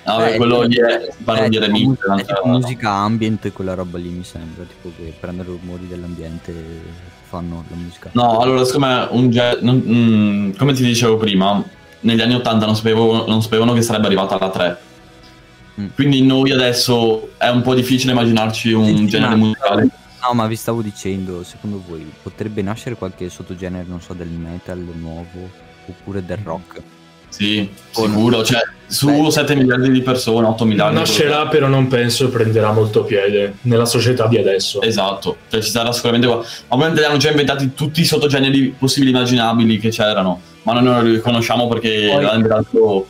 Ah, beh, Eh, quello lì è, parlo è di tipo remix. è tipo musica ambient, quella roba lì mi sembra, tipo che prendono i rumori dell'ambiente e fanno la musica. No, allora, secondo me, un ge- non- mm, come ti dicevo prima, negli anni 80 non, sapevo- non sapevano che sarebbe arrivata la 3. Mm. Quindi noi adesso è un po' difficile immaginarci un Sì, genere ma- musicale. No, ma vi stavo dicendo, secondo voi potrebbe nascere qualche sottogenere, non so, del metal nuovo oppure del rock? Sì, O no? sicuro. Cioè, su Beh. 7 miliardi di persone, 8 miliardi nascerà però non penso prenderà molto piede nella società di adesso Esatto, cioè ci sarà sicuramente qua. Ovviamente li hanno già inventati tutti i sottogeneri possibili e immaginabili che c'erano, ma noi non li riconosciamo perché Poi- l'hanno inventato.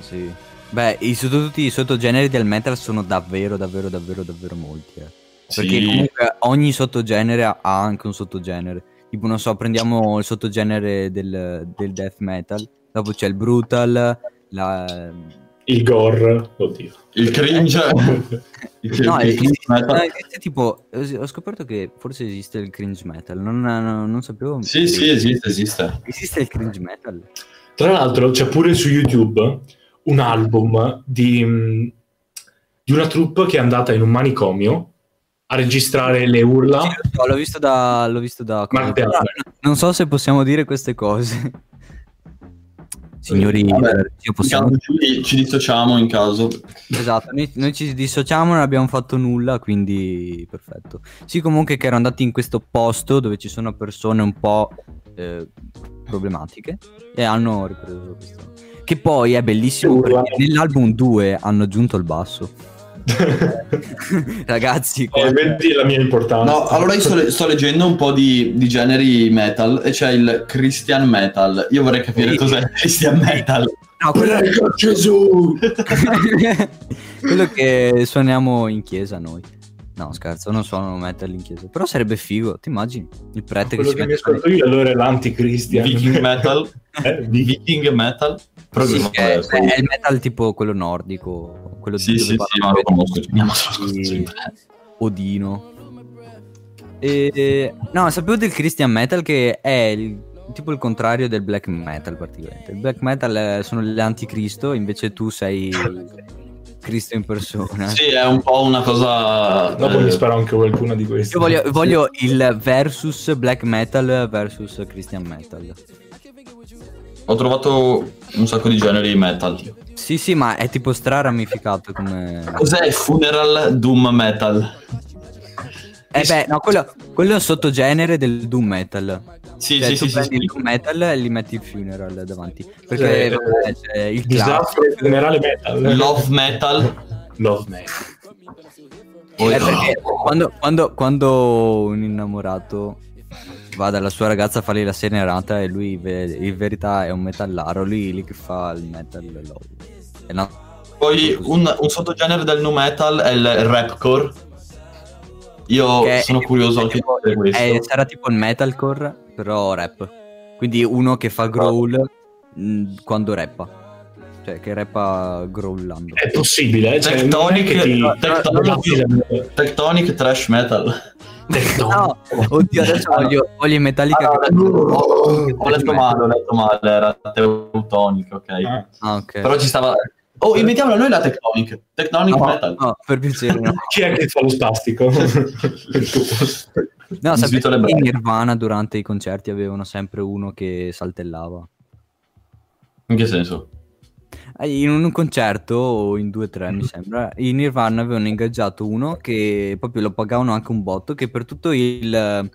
Sì. Beh, i, sotto- tutti i sottogeneri del metal sono davvero, davvero, davvero, davvero molti. eh. Perché Sì. comunque ogni sottogenere ha anche un sottogenere. Tipo, non so, prendiamo il sottogenere del, del death metal, dopo c'è il brutal, la... il gore oddio Il cringe. il, No, il cringe metal. no, esiste tipo, eh, ho scoperto che forse esiste il cringe metal, non, non- non sapevo. Sì, sì, esiste, esiste. Esiste il cringe metal? tra l'altro c'è pure su YouTube un album di, mh, di una troupe che è andata in un manicomio a registrare le urla Sì, lo so, l'ho visto da... L'ho visto da non so se possiamo dire queste cose. Signori, Vabbè, io In possiamo... ci, ci dissociamo in caso. Esatto, noi, noi ci dissociamo, non abbiamo fatto nulla, quindi perfetto. Sì, comunque che ero andati in questo posto dove ci sono persone un po' eh, problematiche e hanno ripreso questo. Che poi è bellissimo Urla. perché nell'album 2 hanno aggiunto il basso. Ragazzi, Eh, vedi la mia importanza No, allora io sto, le- sto leggendo un po' di, di generi metal e c'è il Christian metal. Io vorrei capire Sì. cos'è il Christian metal. no, quello, Prego Gesù quello che suoniamo in chiesa noi. No, scherzo, non suono metal in chiesa. Però sarebbe figo, ti immagini? Il prete che quello si che mi ascolto io allora è l'anticristian Viking metal. Eh, di- Viking metal. Però Sì, non- che è, è il metal tipo quello nordico, quello Sì, sì, sì, ma lo conosco. Ma di. Odino. E, no, sapevo del Christian metal che è il- tipo il contrario del black metal praticamente. Il black metal è- sono l'anticristo, invece tu sei Cristo in persona. Sì, è un po' una cosa. dopo eh, mi sparo anche qualcuna di queste Io voglio, voglio il versus black metal versus Christian metal. Ho trovato un sacco di generi metal. Sì, sì, ma è tipo straramificato come... Cos'è funeral doom metal? Eh beh, no, quello, quello è un sottogenere del doom metal. Sì, Cioè, sì, tu sì, sì, il doom metal e gli metti il funeral davanti. Perché Cioè, vabbè, c'è il disastro classico. generale metal Love metal. love metal Eh, perché quando, quando, quando un innamorato va dalla sua ragazza a fargli la serenata e lui in verità è un metallaro, lui lì che fa il metal love. E no, Poi un, un sottogenere del nu metal è il rapcore. Io che sono curioso anche di tipo- vedere questo. è- sarà tipo il metalcore, però rap. Quindi uno che fa growl mh, quando rappa. Cioè che rappa growlando. È possibile, eh? Cioè, Tectonic, non è che ti- tectonic, tectonic trash metal. Tectonic. No, oddio, adesso voglio, voglio in Metallica. Ah, che- ho letto male, ho letto male, era teutonic, ok. Ah. Ah, ok. Però ci stava... Oh, invitiamola noi la tectonic. Tectonic No, metal. no, per piacere, no. Chi è che fa lo spastico? No, sapete che in. Nirvana durante i concerti avevano sempre uno che saltellava. In che senso? Eh, In un concerto, o in due o tre mi sembra, i Nirvana avevano ingaggiato uno che proprio lo pagavano anche un botto, che per tutto il,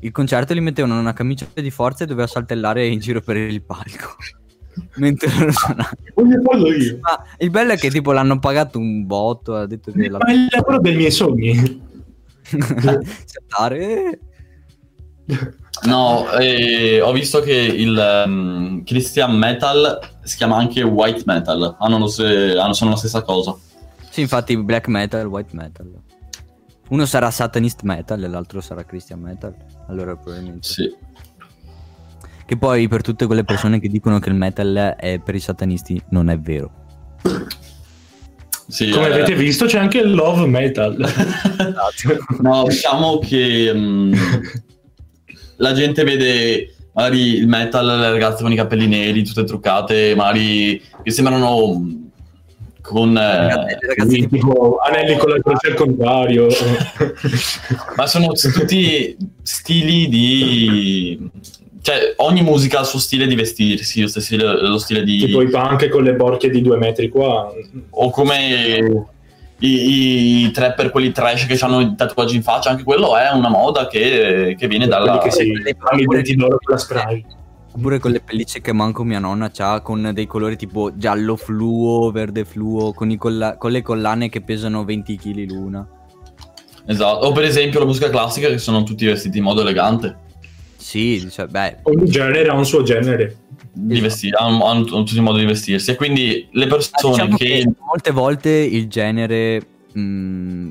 il concerto gli mettevano una camicia di forza e doveva saltellare in giro per il palco. Mentre. Voglio farlo io. Ma il bello è che tipo l'hanno pagato un botto, ha detto che la... Ma è il lavoro dei miei sogni. Saltare. No, eh, ho visto che il ehm, Christian Metal si chiama anche White Metal. Hanno lo se- hanno- sono la stessa cosa. Sì, infatti black metal, white metal. Uno sarà satanist metal e l'altro sarà christian metal. Allora probabilmente. Sì. Che poi per tutte quelle persone che dicono che il metal è per i satanisti non è vero. Sì, Come eh, avete visto c'è anche il love metal. No, diciamo che mm, la gente vede magari il metal, le ragazze con i capelli neri, tutte truccate, magari che sembrano mm, con... eh, Ragazzi, tipo anelli con la croce al contrario. ma sono tutti stili di... Cioè, ogni musica ha il suo stile di vestirsi, lo stile, lo stile di... tipo i punk con le borchie di due metri qua. o come i, i trapper, quelli trash che hanno i tatuaggi in faccia, anche quello è una moda che, che viene dalla... Quelli che si fanno i denti d'oro con la spray. Oppure con le pellicce che manco mia nonna ha con dei colori tipo giallo fluo, verde fluo, con, i colla- con le collane che pesano 20 kg l'una. Esatto. O per esempio la musica classica che sono tutti vestiti in modo elegante. Sì, cioè, beh, Ogni genere ha un suo genere. Di Esatto. vesti- hanno, hanno tutti il modo di vestirsi. E quindi le persone diciamo che... che molte volte il genere mh,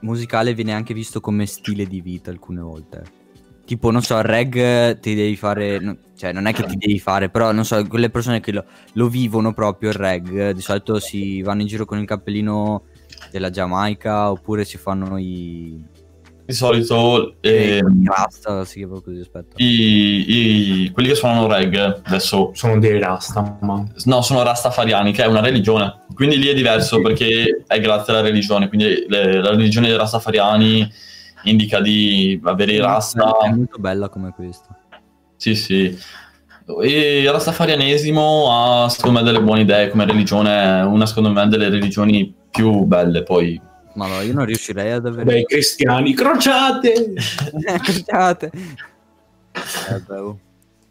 musicale viene anche visto come stile di vita alcune volte. Tipo, non so, il reg ti devi fare, no- cioè non è che ti devi fare, però non so, quelle persone che lo, lo vivono proprio il reg, di solito si vanno in giro con il cappellino della Giamaica oppure si fanno i... Di solito eh, i rasta, si chiama così, aspetta. i, i- quelli che suonano reggae adesso. Sono dei rasta, ma... no sono rastafariani che è una religione. Quindi lì è diverso perché è grazie alla religione. Quindi le- la religione dei rastafariani indica di avere i rasta. È molto bella come questa. sì sì. E il rastafarianesimo ha secondo me delle buone idee come religione è una secondo me delle religioni più belle poi Ma no, io non riuscirei ad avere... Beh, i cristiani, crociate! Crociate. Eh.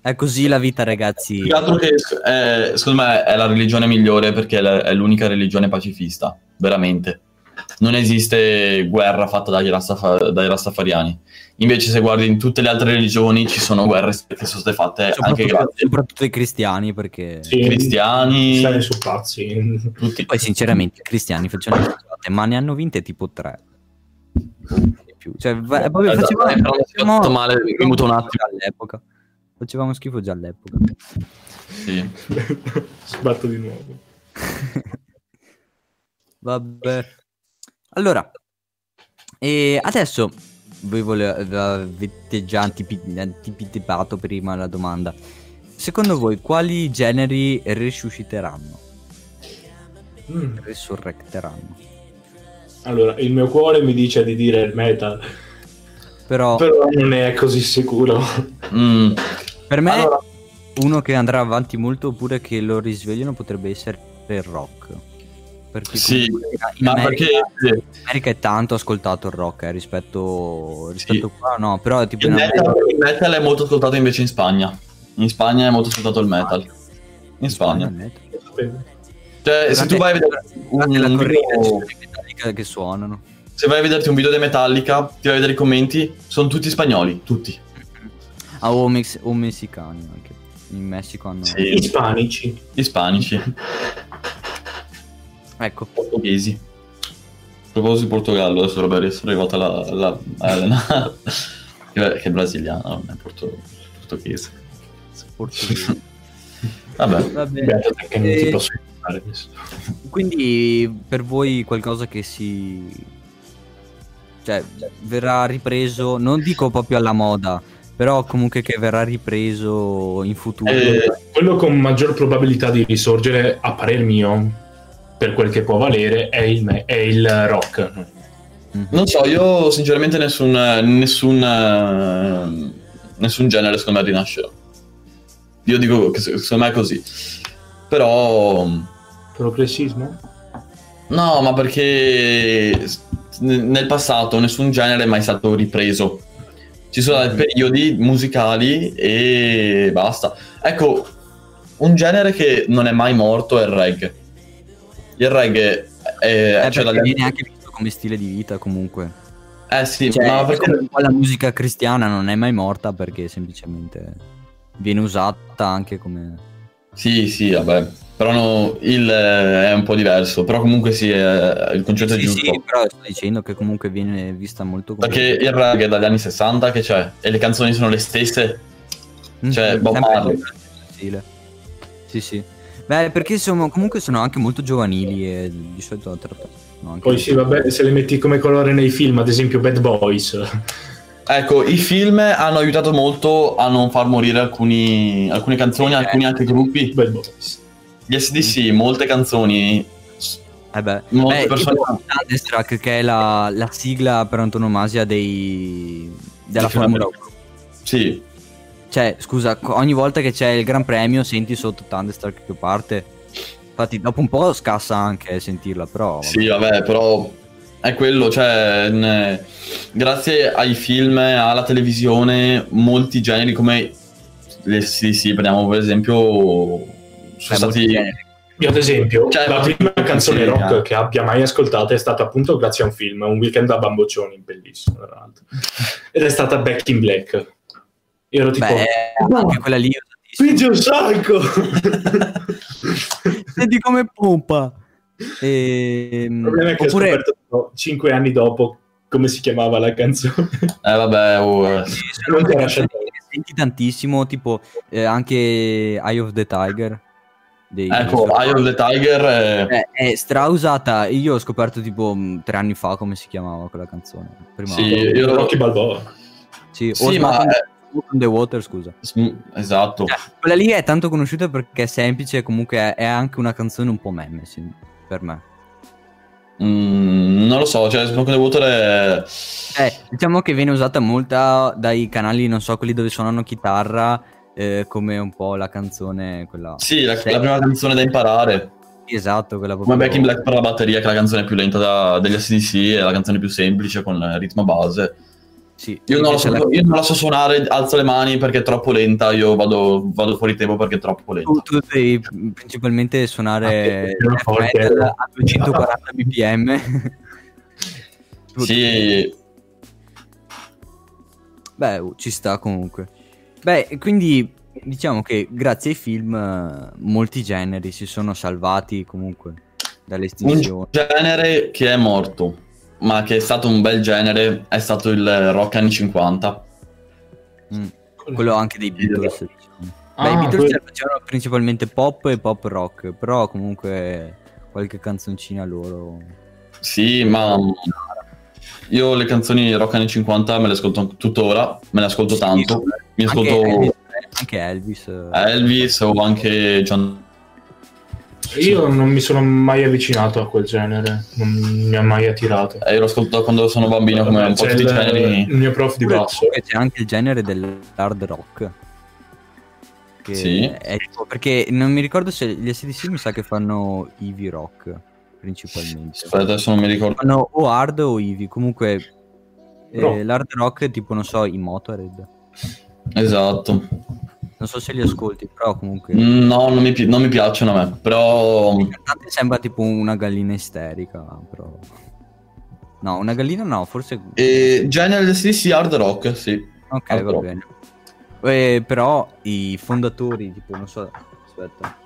È così la vita, ragazzi. Più che altro che eh, secondo me è la religione migliore perché è l'unica religione pacifista, veramente. Non esiste guerra fatta dagli, rastafa- dai rastafariani. Invece, se guardi in tutte le altre religioni, ci sono guerre che sono state fatte anche Soprattutto, grazie soprattutto i cristiani, perché Sì, cristiani. Stai su pazzi. Tutti. poi sinceramente i cristiani facevano le ma ne hanno vinte tipo tre. Più. Cioè, va- Esatto, facevamo, eh, però mi sono fatto male, mi facevamo muto un attimo. all'epoca. Facevamo schifo già all'epoca. Sì. Sbatto di nuovo. Vabbè. Allora, e adesso voi vole- avete già anticipato prima la domanda. Secondo voi quali generi risusciteranno? Mm. Risurrecteranno? Allora, il mio cuore mi dice di dire il metal, Però però non è così sicuro. Mm, per me allora- uno che andrà avanti molto oppure che lo risvegliano potrebbe essere il rock. Perché Sì, in ma America, perché in America è tanto ascoltato il rock eh, rispetto, rispetto qua, no, però tipo il in America metal, il metal è molto ascoltato invece in Spagna. In Spagna è molto ascoltato il metal. In Spagna. Cioè, se tu vai a vedere un, la corrida video- Metallica che suonano. se vai a vederti un video di Metallica, ti vai a vedere i commenti, sono tutti spagnoli, tutti. Ah, o, mex- o messicani anche. In Messico hanno... Sì. Ispanici. Ispanici, Ecco. portoghesi. A proposito di Portogallo, adesso dovrebbe essere arrivata la, la Elena, che è brasiliana, non è porto- portoghese. portoghese. Vabbè, Va bene. Ti Eh, posso aiutare adesso. Quindi per voi qualcosa che si... Cioè, verrà ripreso, non dico proprio alla moda, però comunque che verrà ripreso in futuro. Eh, Quello con maggior probabilità di risorgere, a parer mio, per quel che può valere, è il, me- è il rock. Mhm. non so, io sinceramente nessun, nessun, nessun genere secondo me rinascerà. Io dico che se- secondo me è così. Però... Progressismo? No, ma perché nel passato nessun genere è mai stato ripreso. Ci sono dei periodi musicali e basta. Ecco, un genere che non è mai morto è il reggae. Il reggae è... Eh, cioè, dagli- viene anche visto come stile di vita comunque. Eh sì, Cioè, ma è perché... la musica cristiana non è mai morta perché semplicemente viene usata anche come... Sì, sì, vabbè. Però no, il eh, è un po' diverso. Però comunque sì, è- il concetto è Sì, giusto. sì, però sto dicendo che comunque viene vista molto come... Perché il reggae è dagli anni 60 che c'è e le canzoni sono le stesse. Mm, cioè, mm, Bob Marley. Sì, sì. Beh, perché sono, comunque sono anche molto giovanili e di solito trattano anche... Poi sì, vabbè, se le metti come colore nei film, ad esempio Bad Boys. Ecco, i film hanno aiutato molto a non far morire alcuni, alcune canzoni, Sì, alcuni eh. anche gruppi. Bad Boys. Gli SDC, molte canzoni. Eh beh, Molte Beh, persone- Thunderstruck che è la, la sigla per antonomasia dei, della Formula 1. Sì, Cioè, scusa, ogni volta che c'è il Gran Premio senti sotto Thunderstruck che parte. Infatti, dopo un po' scassa anche sentirla, però... vabbè. sì, vabbè, però è quello, cioè, ne- grazie ai film, alla televisione, molti generi come le SDC, prendiamo per esempio, sono Beh, stati... Io ad esempio, Cioè, la prima canzone sì, rock eh. che abbia mai ascoltato è stata appunto grazie a un film, Un weekend da bamboccioni, bellissimo tra l'altro. Ed è stata Back in Black. Io ero tipo... Beh, "No, anche quella lì... c'è un sacco! Senti come pompa. E... Il problema è che Oppure... ho scoperto tipo, cinque anni dopo come si chiamava la canzone. Eh vabbè, oh. Sì, Non ti senti tantissimo, tipo eh, anche Eye of the Tiger. Dei, Ecco, Eye of the Tiger è... Eh, è strausata. Io ho scoperto tipo mh, tre anni fa come si chiamava quella canzone. Prima Sì, io- Rocky Balboa. sì, Sì, ma è- on- the Water, scusa. Esatto. Cioè, quella lì è tanto conosciuta perché è semplice e comunque è, anche una canzone un po' meme, sì, per me. Mm, non lo so, cioè Smoke on the Water è... Eh, diciamo che viene usata molta dai canali, non so, quelli dove suonano chitarra, eh, come un po' la canzone, quella... Sì, la, la prima canzone da imparare. Esatto, quella Come proprio... Back in Black per la batteria, che è la canzone più lenta da- degli SDC, è la canzone più semplice con il ritmo base. Sì, Io non, so, la- io non la so suonare, alzo le mani perché è troppo lenta, io vado, vado fuori tempo perché è troppo lenta. Tu, tu devi principalmente suonare Ah, metal a 240 bpm. Sì, Beh, uh, ci sta comunque. Beh, quindi diciamo che grazie ai film eh, molti generi si sono salvati comunque dall'estinzione. un genere che è morto, ma che è stato un bel genere, è stato il rock anni 50. Mm. Quello anche dei Beatles. diciamo. Ah, Beh, i Beatles quello- facevano principalmente pop e pop rock, però comunque qualche canzoncina loro. Sì, ma io le canzoni rock anni 50 me le ascolto tuttora, me le ascolto tanto. Mi Anche ascolto Elvis, eh, anche Elvis. eh. Elvis o anche John Io non mi sono mai avvicinato a quel genere, non mi ha mai attirato. Eh, io l'ho ascoltato quando sono bambino, come un po' C'è tutti i il, generi. il mio prof di basso. c'è anche il genere dell'hard rock. Che Sì. è tipo- perché non mi ricordo se gli SDC mi sa che fanno Eevee rock principalmente. Aspetta, adesso non mi ricordo. Fanno o hard o Eevee. Comunque eh, Rock. l'hard rock è tipo, non so, i Motorhead. Esatto. Non so se li ascolti, però comunque... No, non mi, pi- non mi piacciono a me, però... Il cantante sembra tipo una gallina isterica, però... No, una gallina no, forse... E genere sì, hard rock, sì. Ok, hard va rock. bene. Eh, però i fondatori, tipo, non so... Aspetta.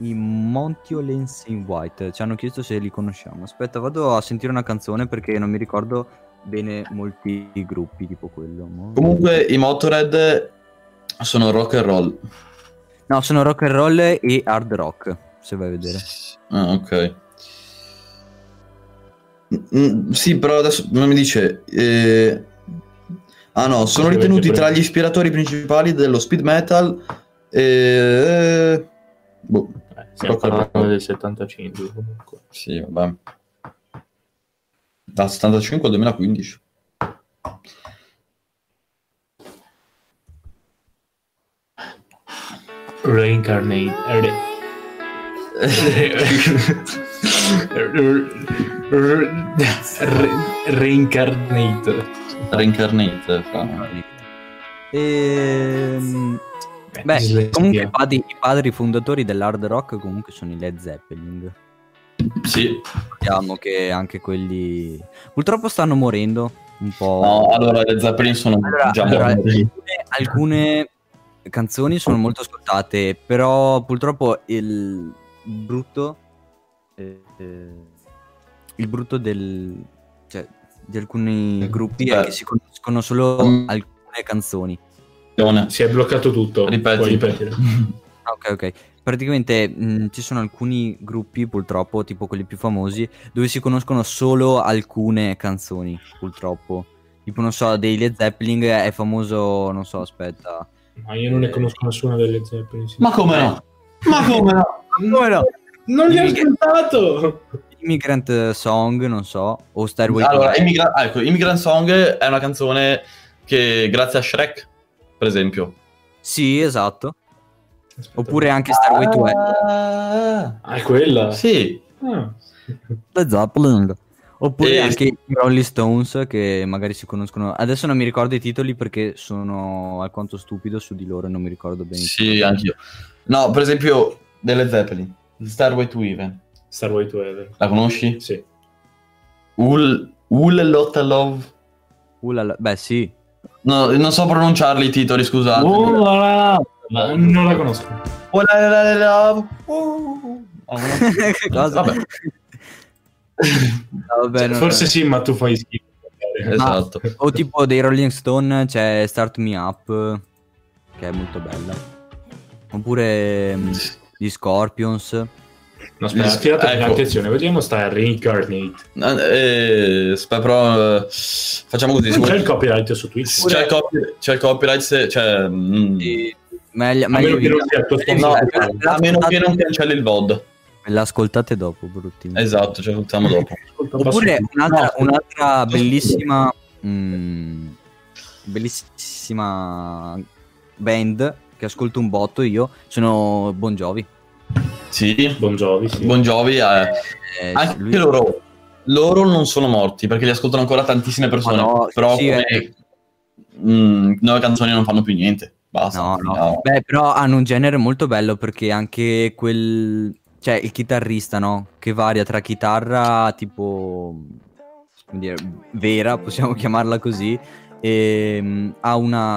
I Montio in White ci hanno chiesto se li conosciamo. Aspetta, vado a sentire una canzone perché non mi ricordo bene molti gruppi tipo quello. mo- Comunque i Motorhead sono rock and roll. No, sono rock and roll e hard rock, se vai a vedere. Ah, ok. Mm, sì, però adesso non mi dice... eh, Ah no, sono ritenuti tra gli ispiratori principali dello speed metal e... Boh, Eh, stiamo Rock and parlando roll. del 75 comunque. sì, vabbè. Dal 75 al 2015. Reincarnate. Re- Re- Reincarnate. Reincarnate. Ehm, Beh, comunque i padri, i padri fondatori dell'hard rock comunque sono i Led Zeppelin. Sì, Sappiamo che anche quelli purtroppo stanno morendo un po'. no, allora le Zeppelin sono Allora, già allora, morti. alcune, alcune canzoni sono molto ascoltate, però purtroppo il brutto eh, eh, il brutto del cioè, di alcuni gruppi è Beh. che si conoscono solo alcune canzoni. Si è bloccato tutto. Ripeti. Puoi ripetere? Ah, Ok, ok. Praticamente mh, ci sono alcuni gruppi, purtroppo, tipo quelli più famosi, dove si conoscono solo alcune canzoni, purtroppo. Tipo, non so, dei Led Zeppelin è famoso, non so, aspetta. Ma io non ne conosco nessuna delle Zeppelin. sì. Ma come no? Ma come no? Come no? Non li ho ascoltato! Immigrant Song, non so, o Stairway Allora. Immigra- ah, ecco, Immigrant Song è una canzone che grazie a Shrek, per esempio. Sì, esatto. Oppure anche Stairway to Heaven. Ah, è quella? sì. Ah. Led Zeppelin. Oppure Eh, anche i Rolling Stones che magari si conoscono. Adesso non mi ricordo i titoli perché sono alquanto stupido su di loro e non mi ricordo bene. Sì, anch'io. No, per esempio, delle Zeppelin. Starway to Even. Starway to Heaven. La conosci? Sì. Ul, Lotta Love. Là, Beh, sì. No, non so pronunciarli i titoli, scusate. Oh, la. Non la conosco. Oh, la, la, la. Oh. Ah, no. che cosa? Vabbè, vabbè, non- Forse sì, ma tu fai schifo. esatto. O tipo dei Rolling Stone c'è Start Me Up, che è molto bella. Oppure mm, gli Scorpions. No, aspetta, Sì, tirate ecco. attenzione, vediamo sta Reincarnate. Eh, aspetta, però eh, facciamo così. Non c'è il copyright su Twitch. c'è, il copy- c'è il copyright, se, cioè, mm, E meglio, A meglio meno che non sia Eh, no, la- a meno che non cancelli il VOD. L'ascoltate dopo, bruttino. Esatto, ce lo facciamo dopo. Oppure un'altra, un'altra bellissima, mm, bellissima band che ascolto un botto io sono Bon Jovi. Sì, Bon Jovi, sì. Bon Jovi è... Eh, Anche lui- loro, loro non sono morti perché li ascoltano ancora tantissime persone. No, però sì, come eh. mm, nuove canzoni non fanno più niente. Basta. No, no. finiamo. Beh, però hanno un genere molto bello perché anche quel. Cioè, il chitarrista, no? Che varia tra chitarra tipo. dire, vera, possiamo chiamarla così. E mm, ha una.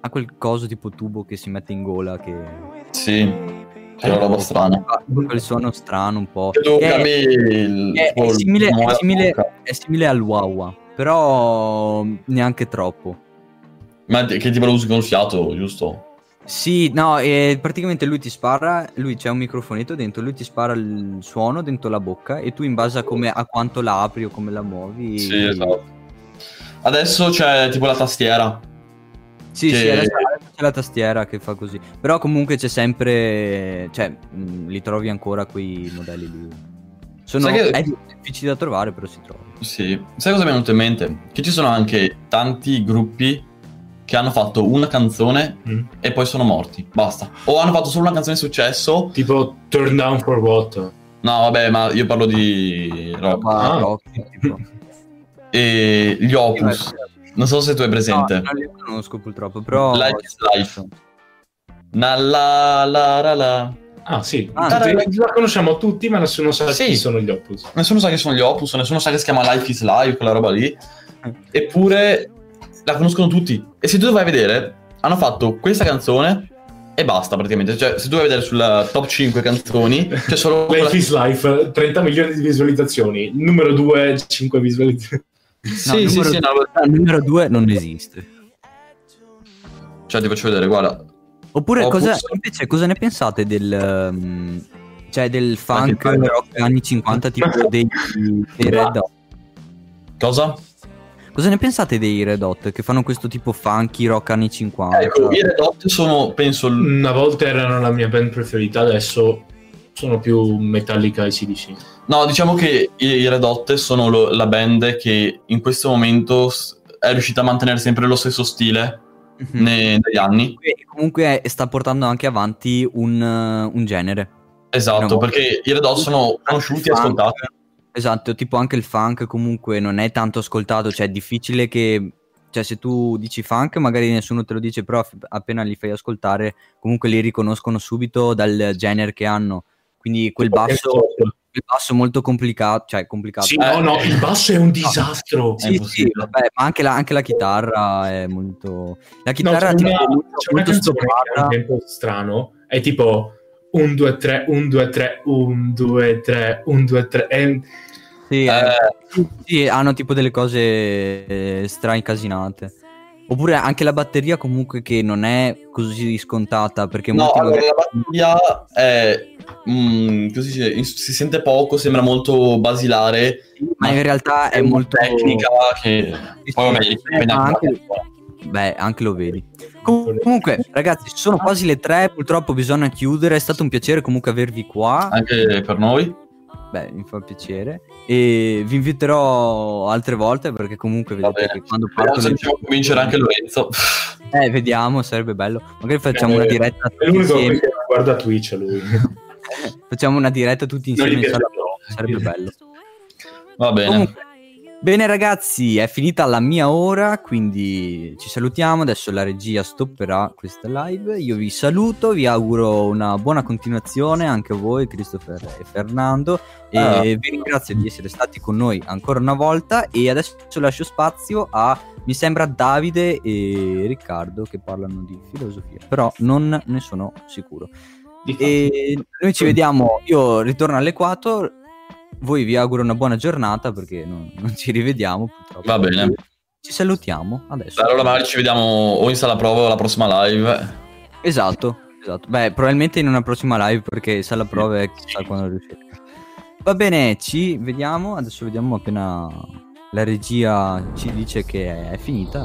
Ha quel coso tipo tubo che si mette in gola che. Sì, c'è una roba strana. fa quel suono strano un po'. È- il... è, è il- simile, simile- è simile al Wawa, però neanche troppo. Ma che tipo lo usi con il fiato, giusto? Sì, no, e praticamente lui ti spara, lui c'è un microfonetto dentro, lui ti spara il suono dentro la bocca e tu in base a, come, a quanto la apri o come la muovi... Sì, esatto. Adesso c'è tipo la tastiera. Sì, Che- sì, adesso adesso c'è la tastiera che fa così. Però comunque c'è sempre... Cioè, mh, li trovi ancora quei modelli lì. Sono... Che- È difficile da trovare, però si trovano. Sì. Sai cosa mi è venuto in mente? Che ci sono anche tanti gruppi che hanno fatto una canzone Mm. e poi sono morti. Basta. O hanno fatto solo una canzone di successo. Tipo Turn Down for What? No, vabbè, ma io parlo di rock. Ma Ah. rock, tipo. E gli Opus. Non so se tu hai presente. No, non li conosco purtroppo, però... Life is Life. Na la la la la. Ah, sì. Ah, Tutti- la conosciamo tutti, ma nessuno sa Sì. chi sono gli Opus. Nessuno sa che sono gli Opus, nessuno sa che si chiama Life is Life, quella roba lì. Eppure la conoscono tutti. E se tu vai a vedere, hanno fatto questa canzone e basta praticamente. Cioè, se tu vai a vedere sulla top 5 canzoni, c'è solo quella... Life is Life, 30 milioni di visualizzazioni. Numero 2, 5 visualizzazioni. No, Sì, sì, numero, sì, no, il numero 2 non esiste. Cioè, ti faccio vedere, guarda. Oppure cosa, invece cosa ne pensate del... ehm, cioè del funk rock anni 50 tipo dei, dei Red Hot? Cosa? Cosa ne pensate dei Red Hot che fanno questo tipo funky rock anni 50? Ecco, i Red Hot sono, penso, Una volta erano la mia band preferita, adesso sono più Metallica e CDC. No, diciamo che i i Red Hot sono lo- la band che in questo momento è riuscita a mantenere sempre lo stesso stile Mhm. ne- negli anni. E comunque sta portando anche avanti un, un genere. Esatto, No. perché i Red Hot sono conosciuti e ascoltati. Esatto, tipo anche il funk comunque non è tanto ascoltato, cioè è difficile che... Cioè se tu dici funk magari nessuno te lo dice, però f- appena li fai ascoltare comunque li riconoscono subito dal genere che hanno. Quindi quel basso, quel basso molto complicato, cioè complicato. Sì, Eh, no, no, il basso è un disastro. È Sì, sì, vabbè, ma anche la, anche la chitarra è molto... La No, chitarra c'è tipo, una, è molto, c'è una molto canzone che ha un tempo strano, è tipo 1, 2, 3, 1, 2, 3, 1, 2, 3, 1, 2, 3. È... Sì, eh, Eh, sì, hanno tipo delle cose eh, stra-incasinate. Oppure anche la batteria comunque che non è così scontata perché no, allora magari- la batteria è... mm, così si, si sente poco, sembra molto basilare. ma in realtà è, una molto tecnica che... Sì, Poi vabbè, sì, ma anche Beh, anche lo vedi. Com- comunque, ragazzi, sono quasi le tre. Purtroppo bisogna chiudere. È stato un piacere comunque avervi qua. anche per noi. Beh, mi fa piacere. E vi inviterò altre volte perché comunque vedete che quando Vediamo parto se riusciamo a convincere anche Lorenzo. Eh, vediamo, sarebbe bello. Magari facciamo una Eh, diretta È tutti l'unico insieme. che guarda Twitch lui. Facciamo una diretta tutti insieme prova, sarebbe bello. Va bene. Comunque, bene ragazzi, è finita la mia ora, quindi ci salutiamo. Adesso la regia stopperà questa live. Io vi saluto, vi auguro una buona continuazione anche a voi, Christopher e Fernando. E Ah. vi ringrazio di essere stati con noi ancora una volta. E adesso lascio spazio a, mi sembra, Davide e Riccardo che parlano di filosofia, però non ne sono sicuro. E noi ci vediamo. Io ritorno alle 4. Voi vi auguro una buona giornata perché non, non ci rivediamo purtroppo. Va bene. Ci salutiamo adesso. Allora magari ci vediamo o in sala prova o alla prossima live. Esatto, esatto. Beh, probabilmente in una prossima live perché sala prove è chissà quando riusciremo. Va bene, ci vediamo. Adesso vediamo appena la regia ci dice che è finita.